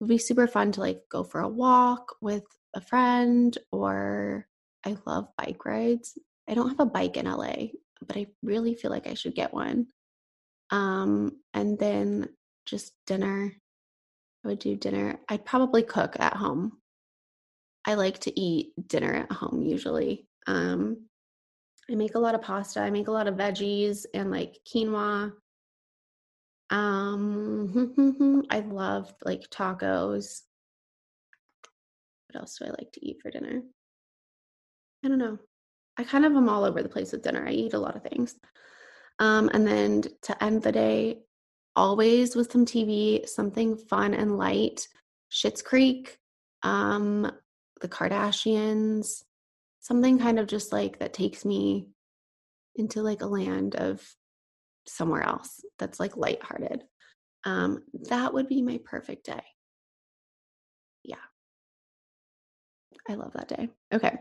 would be super fun to like go for a walk with a friend or I love bike rides. I don't have a bike in LA, but I really feel like I should get one. Um and then just dinner. I would do dinner. I'd probably cook at home. I like to eat dinner at home usually. Um I make a lot of pasta. I make a lot of veggies and like quinoa um, I love like tacos. What else do I like to eat for dinner? I don't know. I kind of am all over the place with dinner. I eat a lot of things. Um, and then to end the day, always with some TV, something fun and light. Schitt's Creek, um, the Kardashians, something kind of just like that takes me into like a land of somewhere else that's like lighthearted. Um, that would be my perfect day. Yeah. I love that day. Okay.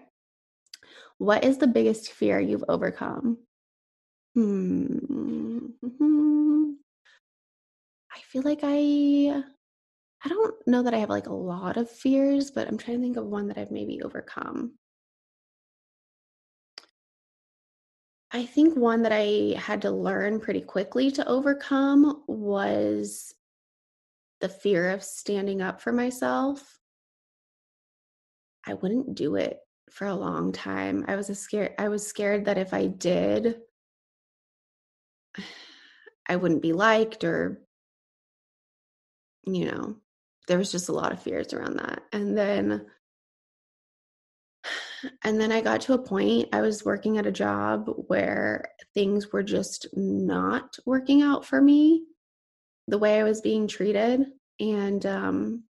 What is the biggest fear you've overcome? Hmm. I feel like I I don't know that I have like a lot of fears, but I'm trying to think of one that I've maybe overcome. I think one that I had to learn pretty quickly to overcome was the fear of standing up for myself. I wouldn't do it for a long time. I was a scared I was scared that if I did I wouldn't be liked or you know, there was just a lot of fears around that. And then and then I got to a point, I was working at a job where things were just not working out for me the way I was being treated. And um,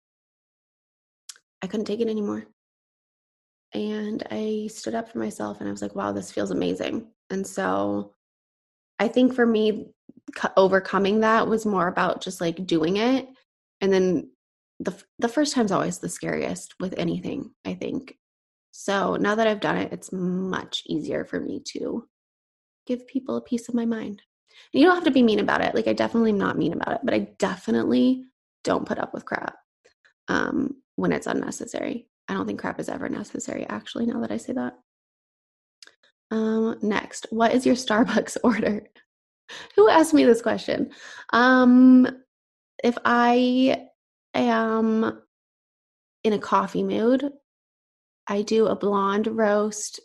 I couldn't take it anymore. And I stood up for myself and I was like, wow, this feels amazing. And so I think for me, overcoming that was more about just like doing it. And then the, the first time's always the scariest with anything, I think. So now that I've done it, it's much easier for me to give people a piece of my mind. And you don't have to be mean about it. Like I definitely am not mean about it, but I definitely don't put up with crap um, when it's unnecessary. I don't think crap is ever necessary, actually, now that I say that. Um, next, what is your Starbucks order? Who asked me this question? Um, if I am in a coffee mood, I do a blonde roast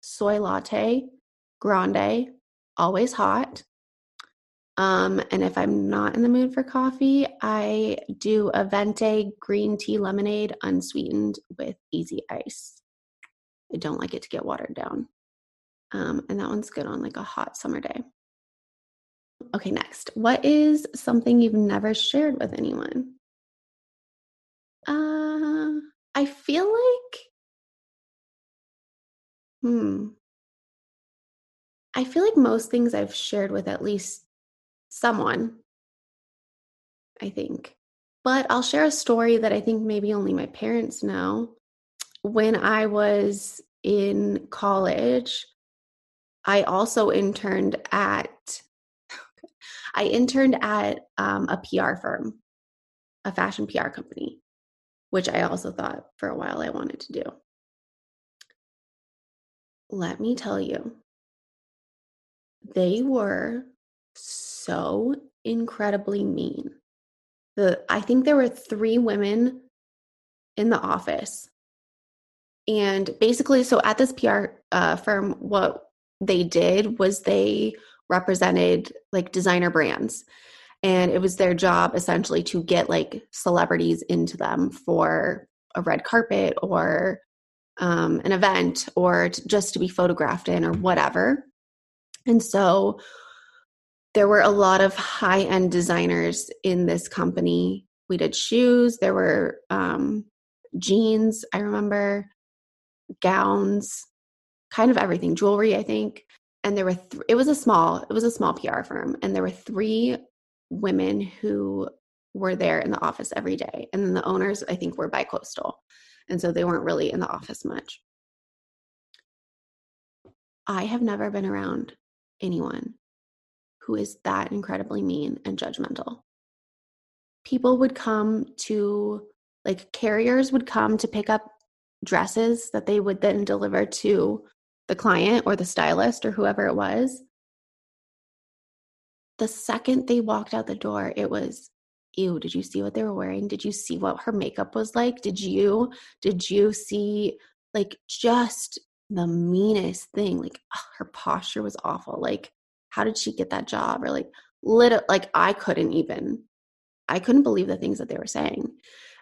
soy latte, grande, always hot. Um, and if I'm not in the mood for coffee, I do a venti green tea lemonade unsweetened with easy ice. I don't like it to get watered down. Um, and that one's good on like a hot summer day. Okay, next. What is something you've never shared with anyone? Uh, I feel like Hmm. I feel like most things I've shared with at least someone, I think. But I'll share a story that I think maybe only my parents know. When I was in college, I also interned at I interned at um, a PR firm, a fashion PR company, which I also thought for a while I wanted to do. Let me tell you, they were so incredibly mean. The I think there were 3 women in the office. And basically so at this PR uh, firm what they did was they represented like designer brands and it was their job essentially to get like celebrities into them for a red carpet or um, an event or just to be photographed in or whatever and so there were a lot of high end designers in this company. We did shoes, there were um, jeans, I remember, gowns, kind of everything, jewelry, I think. And there were, th- it was a small, it was a small PR firm. And there were three women who were there in the office every day. And then the owners, I think, were bi coastal. And so they weren't really in the office much. I have never been around anyone who is that incredibly mean and judgmental. People would come to, like, carriers would come to pick up dresses that they would then deliver to the client or the stylist or whoever it was. The second they walked out the door, it was, ew, did you see what they were wearing? Did you see what her makeup was like? Did you, did you see, like, just the meanest thing. Like ugh, her posture was awful. Like, how did she get that job? Or like, lit like I couldn't even, I couldn't believe the things that they were saying.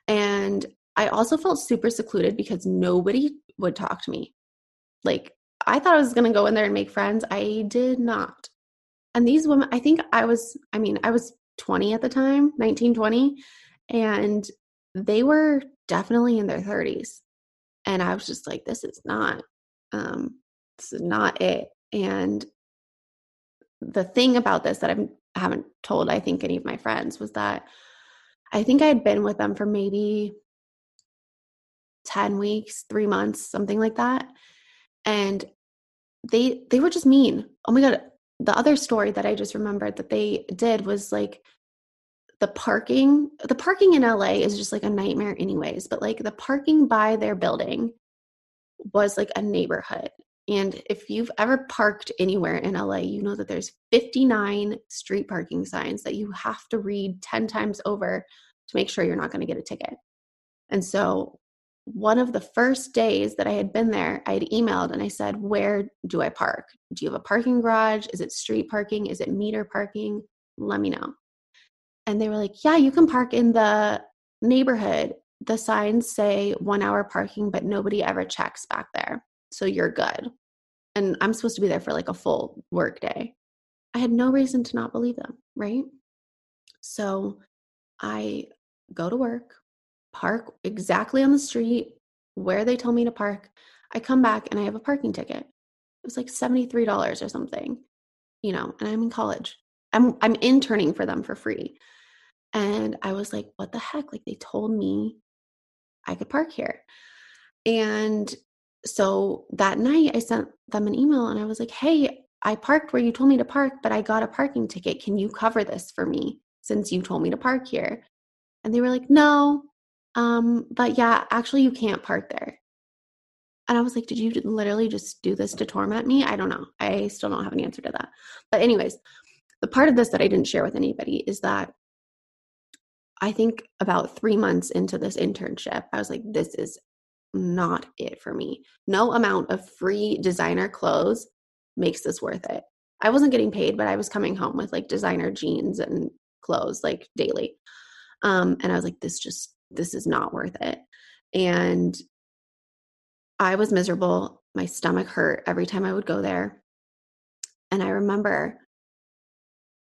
And I also felt super secluded because nobody would talk to me. Like, I thought I was going to go in there and make friends. I did not. And these women, I think I was, I mean, I was 20 at the time, 19, 20, and they were definitely in their 30s. And I was just like, this is not um, this is not it. And the thing about this that I'm, I haven't told, I think, any of my friends was that I think I had been with them for maybe 10 weeks, three months, something like that. And they they were just mean. Oh my god. The other story that I just remembered that they did was like the parking the parking in LA is just like a nightmare anyways, but like the parking by their building was like a neighborhood. And if you've ever parked anywhere in LA, you know that there's 59 street parking signs that you have to read 10 times over to make sure you're not going to get a ticket. And so, one of the first days that I had been there, I had emailed and I said, Where do I park? Do you have a parking garage? Is it street parking? Is it meter parking? Let me know. And they were like, Yeah, you can park in the neighborhood the signs say one hour parking, but nobody ever checks back there. So you're good. And I'm supposed to be there for like a full work day. I had no reason to not believe them, right? So I go to work, park exactly on the street where they told me to park. I come back and I have a parking ticket. It was like $73 or something, you know, and I'm in college. I'm I'm interning for them for free. And I was like, what the heck? Like they told me I could park here. And so that night I sent them an email and I was like, hey, I parked where you told me to park, but I got a parking ticket. Can you cover this for me since you told me to park here? And they were like, no, um, but yeah, actually, you can't park there. And I was like, did you literally just do this to torment me? I don't know. I still don't have an answer to that. But, anyways, the part of this that I didn't share with anybody is that I think about three months into this internship, I was like, this is not it for me. No amount of free designer clothes makes this worth it. I wasn't getting paid, but I was coming home with like designer jeans and clothes like daily. Um, and I was like, this just, this is not worth it. And I was miserable. My stomach hurt every time I would go there. And I remember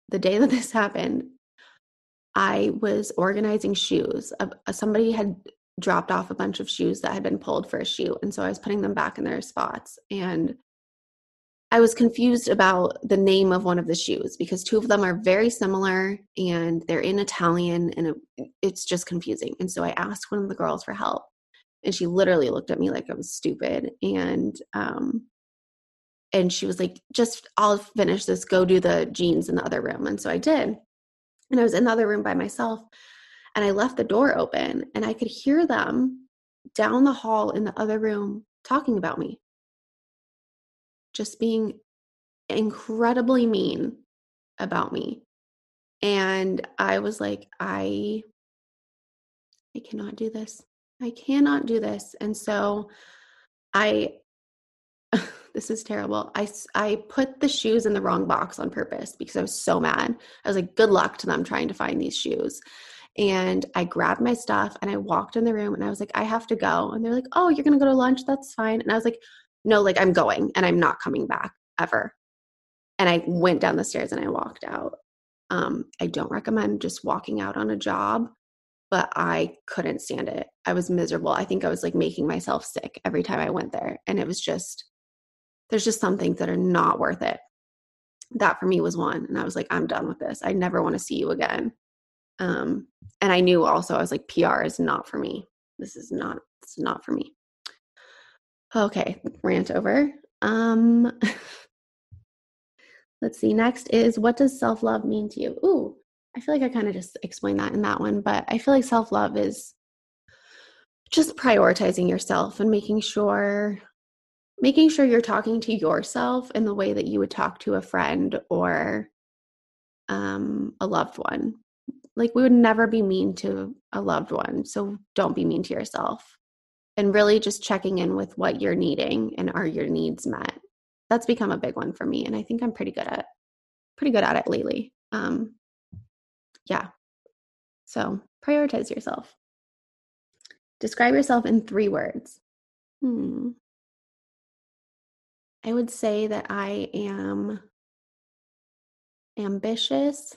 the day that this happened, I was organizing shoes. Uh, somebody had dropped off a bunch of shoes that had been pulled for a shoe. And so I was putting them back in their spots. And I was confused about the name of one of the shoes because two of them are very similar and they're in Italian and it, it's just confusing. And so I asked one of the girls for help and she literally looked at me like I was stupid and um and she was like just I'll finish this go do the jeans in the other room and so I did. And I was in the other room by myself and I left the door open and I could hear them down the hall in the other room talking about me just being incredibly mean about me. And I was like, I I cannot do this. I cannot do this. And so I this is terrible. I I put the shoes in the wrong box on purpose because I was so mad. I was like, good luck to them trying to find these shoes. And I grabbed my stuff and I walked in the room and I was like, I have to go. And they're like, Oh, you're gonna go to lunch? That's fine. And I was like, no, like I'm going and I'm not coming back ever. And I went down the stairs and I walked out. Um, I don't recommend just walking out on a job, but I couldn't stand it. I was miserable. I think I was like making myself sick every time I went there. And it was just, there's just some things that are not worth it. That for me was one. And I was like, I'm done with this. I never want to see you again. Um, and I knew also, I was like, PR is not for me. This is not, it's not for me. Okay, rant over. Um let's see. Next is what does self-love mean to you? Ooh, I feel like I kind of just explained that in that one, but I feel like self-love is just prioritizing yourself and making sure making sure you're talking to yourself in the way that you would talk to a friend or um, a loved one. Like we would never be mean to a loved one, so don't be mean to yourself and really just checking in with what you're needing and are your needs met. That's become a big one for me and i think i'm pretty good at pretty good at it lately. Um yeah. So prioritize yourself. Describe yourself in three words. Hmm. I would say that i am ambitious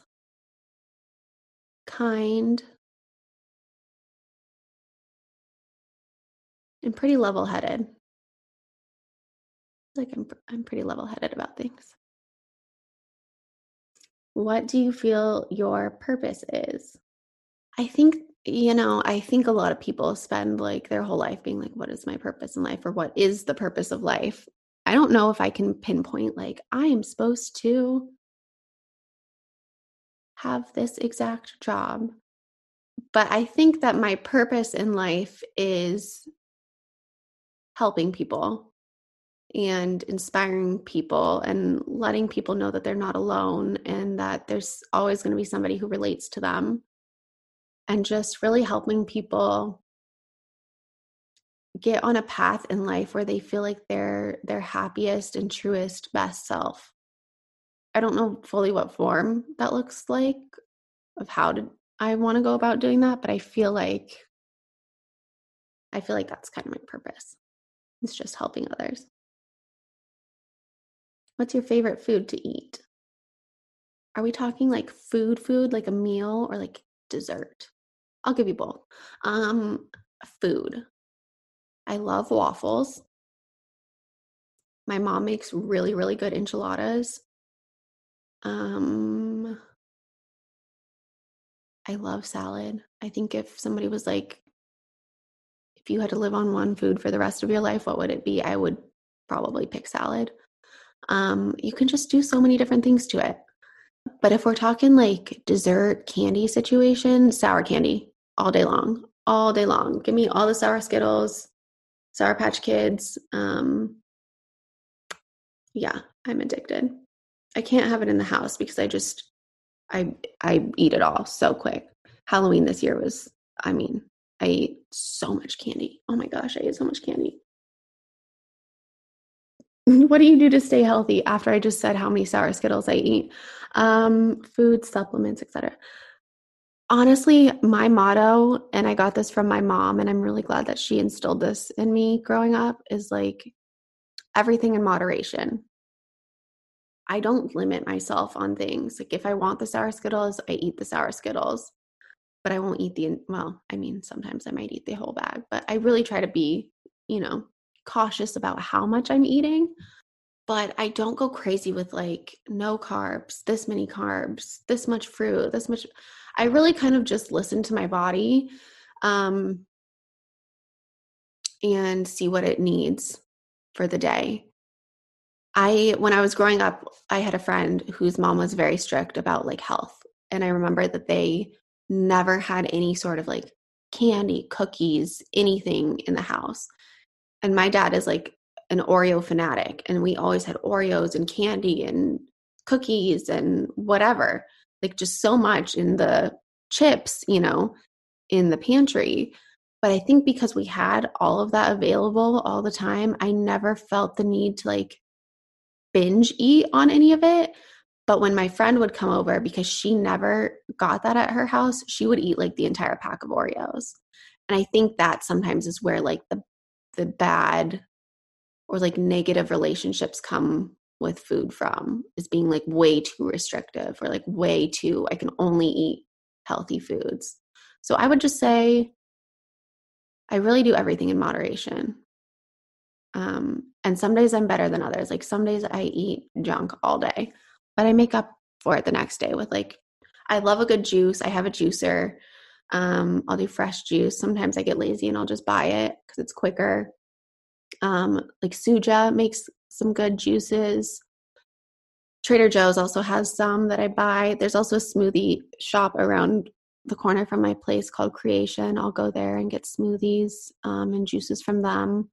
kind and pretty level headed. Like I'm I'm pretty level headed about things. What do you feel your purpose is? I think you know, I think a lot of people spend like their whole life being like what is my purpose in life or what is the purpose of life? I don't know if I can pinpoint like I am supposed to have this exact job. But I think that my purpose in life is helping people and inspiring people and letting people know that they're not alone and that there's always going to be somebody who relates to them and just really helping people get on a path in life where they feel like they're their happiest and truest best self. I don't know fully what form that looks like of how to i want to go about doing that but i feel like i feel like that's kind of my purpose it's just helping others. What's your favorite food to eat? Are we talking like food, food, like a meal, or like dessert? I'll give you both. Um, food. I love waffles. My mom makes really, really good enchiladas. Um, I love salad. I think if somebody was like, if you had to live on one food for the rest of your life, what would it be? I would probably pick salad. Um, you can just do so many different things to it. But if we're talking like dessert candy situation, sour candy all day long, all day long. Give me all the sour Skittles, Sour Patch Kids. Um, yeah, I'm addicted. I can't have it in the house because I just I I eat it all so quick. Halloween this year was, I mean, I ate so much candy. Oh my gosh, I ate so much candy. what do you do to stay healthy after I just said how many sour Skittles I eat? Um, food, supplements, etc. Honestly, my motto, and I got this from my mom, and I'm really glad that she instilled this in me growing up, is like everything in moderation. I don't limit myself on things. Like if I want the sour Skittles, I eat the sour Skittles but I won't eat the well, I mean, sometimes I might eat the whole bag, but I really try to be, you know, cautious about how much I'm eating. but I don't go crazy with like no carbs, this many carbs, this much fruit, this much. I really kind of just listen to my body um, and see what it needs for the day. I, when I was growing up, I had a friend whose mom was very strict about like health. And I remember that they never had any sort of like candy, cookies, anything in the house. And my dad is like an Oreo fanatic, and we always had Oreos and candy and cookies and whatever, like just so much in the chips, you know, in the pantry. But I think because we had all of that available all the time, I never felt the need to like binge eat on any of it. But when my friend would come over, because she never got that at her house, she would eat like the entire pack of Oreos. And I think that sometimes is where like the the bad or like negative relationships come with food from is being like way too restrictive or like way too I can only eat healthy foods. So I would just say I really do everything in moderation. Um, and some days I'm better than others. Like some days I eat junk all day, but I make up for it the next day with like, I love a good juice. I have a juicer. Um, I'll do fresh juice. Sometimes I get lazy and I'll just buy it because it's quicker. Um, like Suja makes some good juices. Trader Joe's also has some that I buy. There's also a smoothie shop around the corner from my place called Creation. I'll go there and get smoothies um, and juices from them.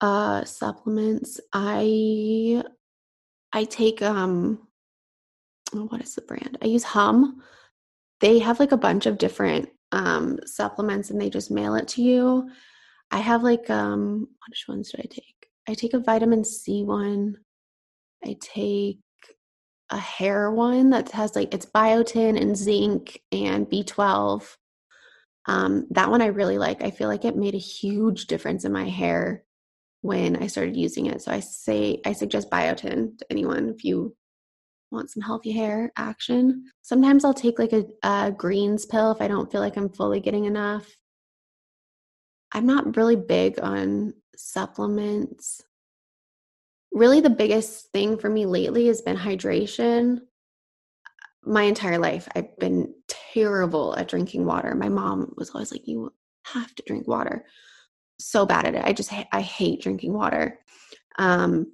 Uh, supplements. I I take um oh, what is the brand? I use Hum. They have like a bunch of different um supplements and they just mail it to you. I have like um which ones do I take? I take a vitamin C one. I take a hair one that has like it's biotin and zinc and B12. Um, that one I really like. I feel like it made a huge difference in my hair when I started using it. So I say I suggest biotin to anyone if you want some healthy hair action. Sometimes I'll take like a, a greens pill if I don't feel like I'm fully getting enough. I'm not really big on supplements really the biggest thing for me lately has been hydration. My entire life, I've been terrible at drinking water. My mom was always like, "You have to drink water." So bad at it. I just I hate drinking water. Um,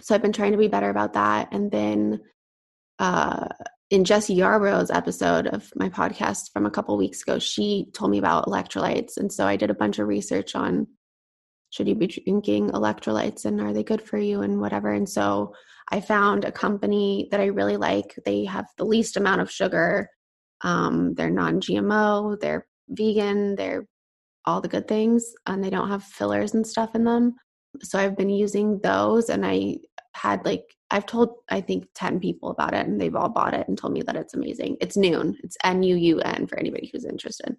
so I've been trying to be better about that. And then uh, in Jessie Yarborough's episode of my podcast from a couple weeks ago, she told me about electrolytes, and so I did a bunch of research on should you be drinking electrolytes and are they good for you and whatever and so i found a company that i really like they have the least amount of sugar um, they're non-gmo they're vegan they're all the good things and they don't have fillers and stuff in them. So i've been using those and i had like i've told i think 10 people about it and they've all bought it and told me that it's amazing. It's Nuun. it's n-u-u-n for anybody who's interested.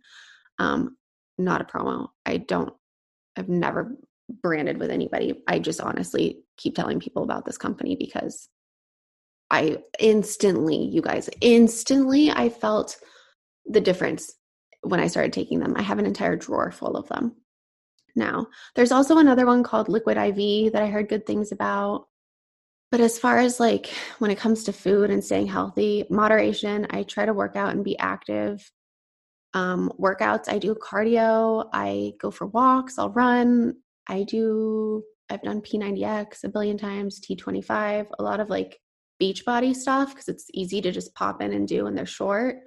Um, not a promo. I don't I've never branded with anybody. I just honestly keep telling people about this company because I instantly, you guys, instantly, I felt the difference when I started taking them. I have an entire drawer full of them now. There's also another one called Liquid IV that I heard good things about. But as far as like when it comes to food and staying healthy, moderation, I try to work out and be active um, workouts. I do cardio. I go for walks. I'll run. I do, I've done P90X a billion times, T25, a lot of like Beachbody stuff because it's easy to just pop in and do and they're short.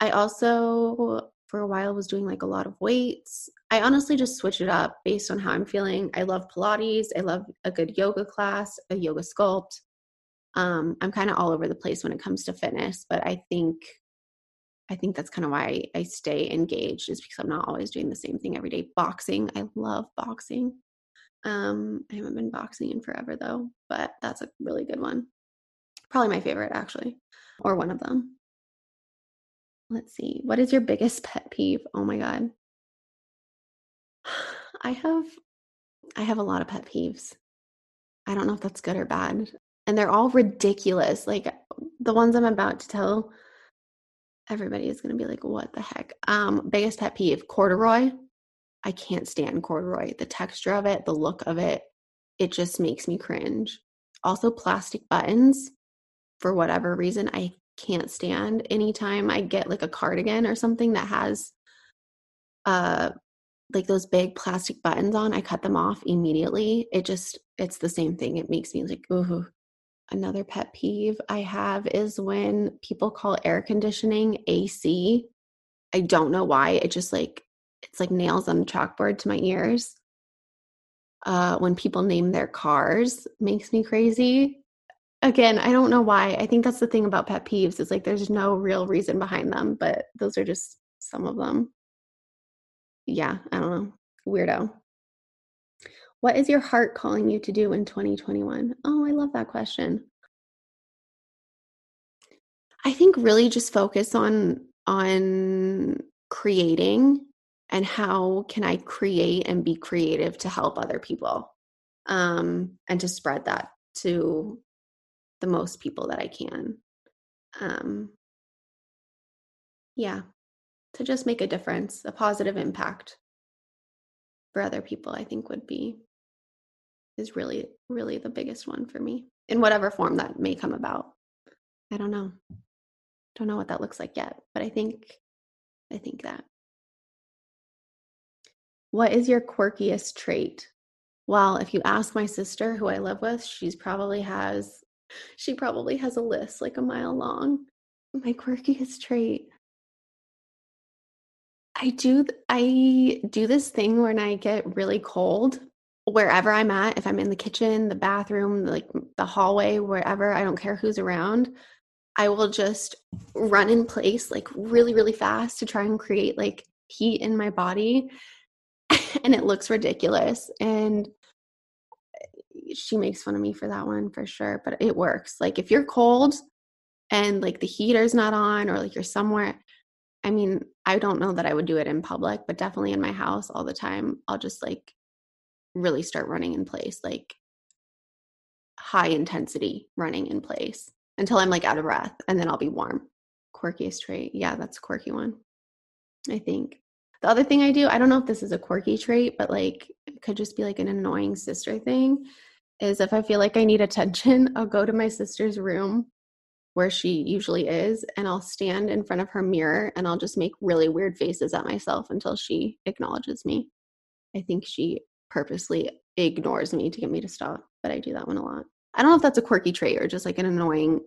I also, for a while, was doing like a lot of weights. I honestly just switch it up based on how I'm feeling. I love Pilates. I love a good yoga class, a yoga sculpt. Um, I'm kind of all over the place when it comes to fitness, but I think I think that's kind of why I stay engaged is because I'm not always doing the same thing every day. Boxing, I love boxing. Um, I haven't been boxing in forever though, but that's a really good one. Probably my favorite actually, or one of them. Let's see. What is your biggest pet peeve? Oh my god. I have I have a lot of pet peeves. I don't know if that's good or bad. And they're all ridiculous. Like the ones I'm about to tell everybody is going to be like, what the heck? Um, biggest pet peeve corduroy. I can't stand corduroy. The texture of it, the look of it. it just makes me cringe. Also, plastic buttons, for whatever reason, I can't stand. Anytime I get like a cardigan or something that has uh like those big plastic buttons on, I cut them off immediately. It just it's the same thing. It makes me like, ooh. Another pet peeve I have is when people call air conditioning AC. I don't know why. It just like it's like nails on a chalkboard to my ears. Uh, when people name their cars makes me crazy. Again, I don't know why. I think that's the thing about pet peeves is like there's no real reason behind them, but those are just some of them. Yeah, I don't know. Weirdo. What is your heart calling you to do in 2021? Oh, I love that question. I think really just focus on on creating and how can I create and be creative to help other people um, and to spread that to the most people that I can. Um, yeah, to just make a difference, a positive impact for other people, I think would be is really, really the biggest one for me in whatever form that may come about. I don't know. Don't know what that looks like yet, but I think, I think that. What is your quirkiest trait? Well, if you ask my sister who I live with, she's probably has she probably has a list like a mile long. My quirkiest trait. I do I do this thing when I get really cold wherever I'm at, if I'm in the kitchen, the bathroom, like the hallway, wherever, I don't care who's around. I will just run in place like really really fast to try and create like heat in my body and it looks ridiculous and she makes fun of me for that one for sure, but it works. Like if you're cold and like the heater's not on or like you're somewhere I mean, I don't know that I would do it in public, but definitely in my house all the time. I'll just like really start running in place, like high intensity running in place until I'm like out of breath and then I'll be warm. Quirkiest trait. Yeah, that's a quirky one. I think. The other thing I do, I don't know if this is a quirky trait, but like it could just be like an annoying sister thing, is if I feel like I need attention, I'll go to my sister's room where she usually is and I'll stand in front of her mirror and I'll just make really weird faces at myself until she acknowledges me. I think she purposely ignores me to get me to stop, but I do that one a lot. I don't know if that's a quirky trait or just like an annoying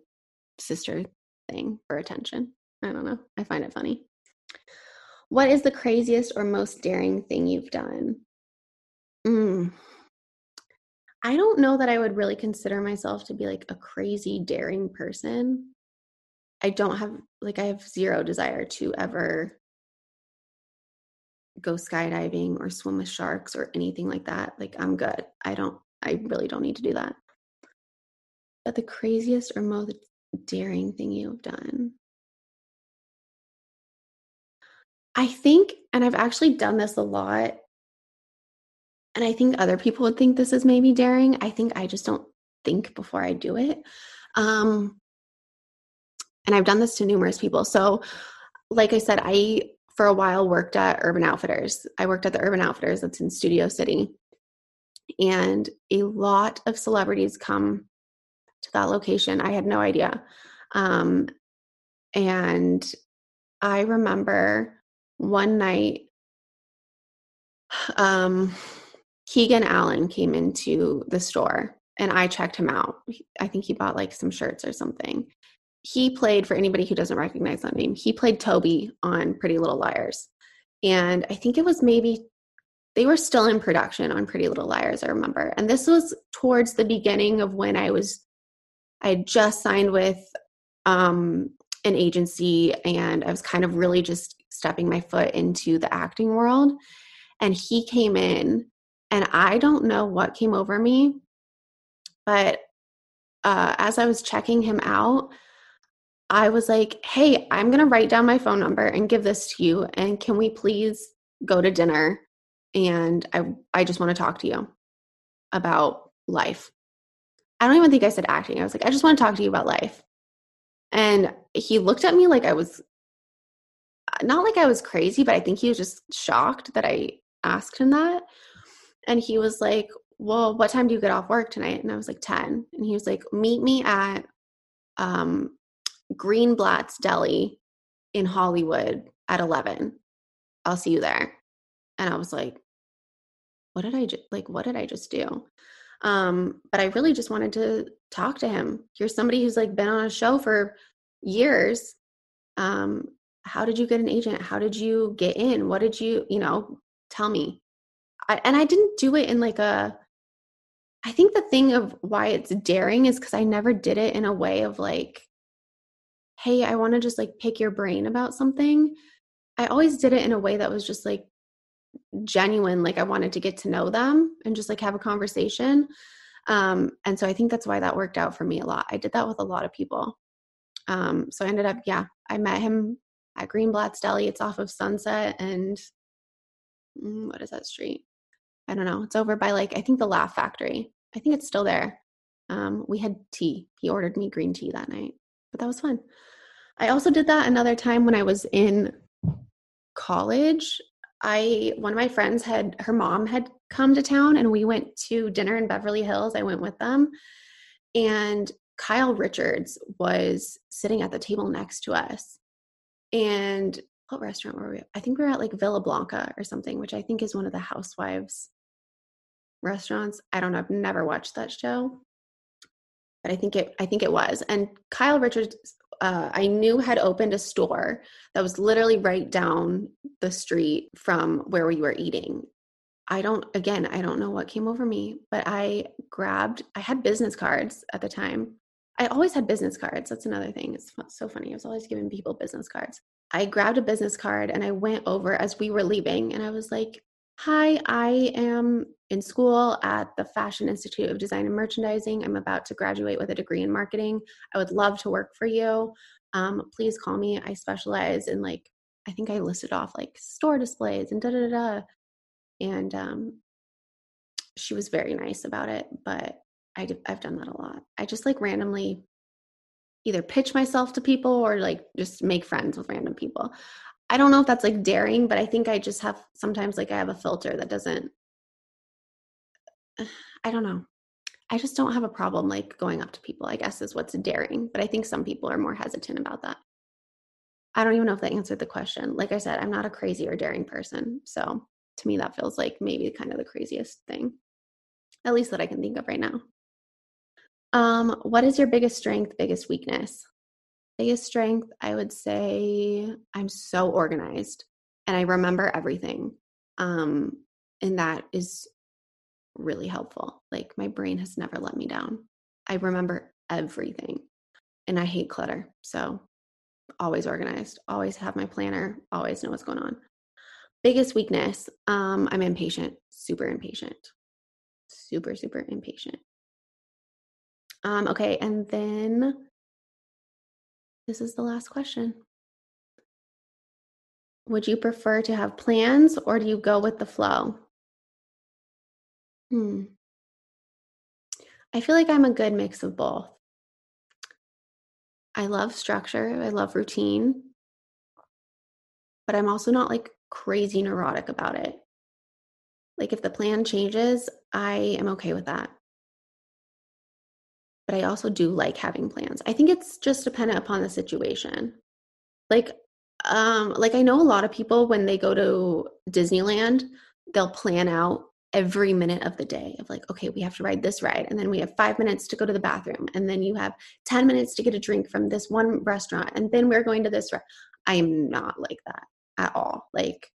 sister thing for attention. I don't know. I find it funny. What is the craziest or most daring thing you've done? Mm, I don't know that I would really consider myself to be like a crazy daring person. I don't have like I have zero desire to ever go skydiving or swim with sharks or anything like that. Like I'm good. I don't I really don't need to do that. But the craziest or most daring thing you've done. I think and I've actually done this a lot and I think other people would think this is maybe daring. I think I just don't think before I do it. Um, and I've done this to numerous people. So, like I said, I for a while worked at Urban Outfitters. I worked at the Urban Outfitters that's in Studio City. And a lot of celebrities come to that location. I had no idea. Um, and I remember one night, um, Keegan Allen came into the store and I checked him out. I think he bought like some shirts or something. He played, for anybody who doesn't recognize that name, he played Toby on Pretty Little Liars. And I think it was maybe they were still in production on Pretty Little Liars, I remember. And this was towards the beginning of when I was, I had just signed with um, an agency and I was kind of really just stepping my foot into the acting world. And he came in and I don't know what came over me, but uh, as I was checking him out, I was like, hey, I'm going to write down my phone number and give this to you. And can we please go to dinner? And I, I just want to talk to you about life. I don't even think I said acting. I was like, I just want to talk to you about life. And he looked at me like I was not like I was crazy, but I think he was just shocked that I asked him that. And he was like, well, what time do you get off work tonight? And I was like, 10. And he was like, meet me at um, Greenblatt's Deli in Hollywood at 11. I'll see you there. And I was like, what did I just, like, what did I just do? Um, but I really just wanted to talk to him. Here's somebody who's like been on a show for years. Um, how did you get an agent? How did you get in? What did you, you know, tell me? I, and I didn't do it in like a, I think the thing of why it's daring is because I never did it in a way of like, hey, I want to just like pick your brain about something. I always did it in a way that was just like genuine, like I wanted to get to know them and just like have a conversation. Um, and so I think that's why that worked out for me a lot. I did that with a lot of people. Um, so I ended up, yeah, I met him at Greenblatt's Deli. It's off of Sunset and mm, what is that street? I don't know. It's over by like I think the Laugh Factory. I think it's still there. Um, we had tea. He ordered me green tea that night, but that was fun. I also did that another time when I was in college. I one of my friends had her mom had come to town and we went to dinner in Beverly Hills. I went with them. And Kyle Richards was sitting at the table next to us. And what restaurant were we? I think we were at like Villa Blanca or something, which I think is one of the housewives restaurants. I don't know. I've never watched that show, but I think it. I think it was. And Kyle Richards, uh, I knew had opened a store that was literally right down the street from where we were eating. I don't. Again, I don't know what came over me, but I grabbed. I had business cards at the time. I always had business cards. That's another thing. It's so funny. I was always giving people business cards. I grabbed a business card and I went over as we were leaving and I was like, Hi, I am in school at the Fashion Institute of Design and Merchandising. I'm about to graduate with a degree in marketing. I would love to work for you. Um, please call me. I specialize in like, I think I listed off like store displays and da da da. And um, she was very nice about it, but I, I've done that a lot. I just like randomly either pitch myself to people or like just make friends with random people. I don't know if that's like daring, but I think I just have sometimes like I have a filter that doesn't I don't know. I just don't have a problem like going up to people, I guess is what's daring, but I think some people are more hesitant about that. I don't even know if that answered the question. Like I said, I'm not a crazy or daring person. So to me, that feels like maybe kind of the craziest thing, at least that I can think of right now. Um, what is your biggest strength, biggest weakness? biggest strength, I would say I'm so organized and I remember everything. Um, and that is really helpful. Like my brain has never let me down. I remember everything and I hate clutter. So always organized, always have my planner, always know what's going on. Biggest weakness, um, I'm impatient, super impatient, super, super impatient. Um, okay, and then this is the last question. Would you prefer to have plans or do you go with the flow? Hmm. I feel like I'm a good mix of both. I love structure, I love routine, but I'm also not like crazy neurotic about it. Like if the plan changes, I am okay with that but I also do like having plans. I think it's just dependent upon the situation. Like um like I know a lot of people when they go to Disneyland, they'll plan out every minute of the day of like okay, we have to ride this ride and then we have 5 minutes to go to the bathroom and then you have 10 minutes to get a drink from this one restaurant and then we're going to this re-. I am not like that at all. Like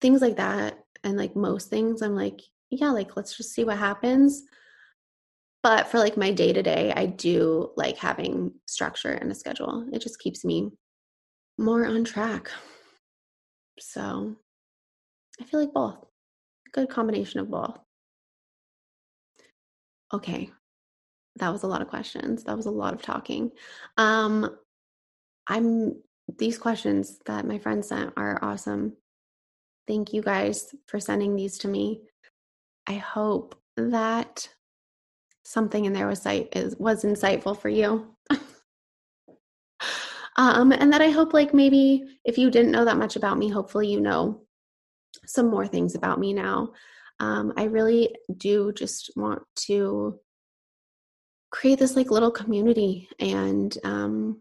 things like that and like most things I'm like yeah, like let's just see what happens but for like my day to day, I do like having structure and a schedule. It just keeps me more on track. So I feel like both. Good combination of both. Okay. That was a lot of questions. That was a lot of talking. Um I'm these questions that my friends sent are awesome. Thank you guys for sending these to me. I hope that something in there was sight is was insightful for you. um, and that I hope like maybe if you didn't know that much about me, hopefully you know some more things about me now. Um, I really do just want to create this like little community and um,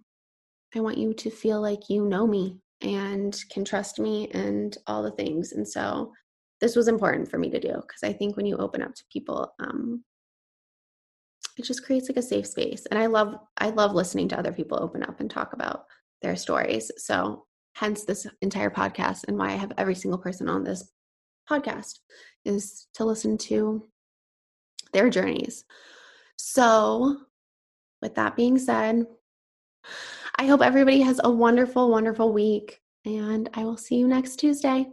I want you to feel like you know me and can trust me and all the things. And so this was important for me to do because I think when you open up to people, um, it just creates like a safe space. And I love I love listening to other people open up and talk about their stories. So hence this entire podcast and why I have every single person on this podcast is to listen to their journeys. So, with that being said, I hope everybody has a wonderful, wonderful week, and I will see you next Tuesday.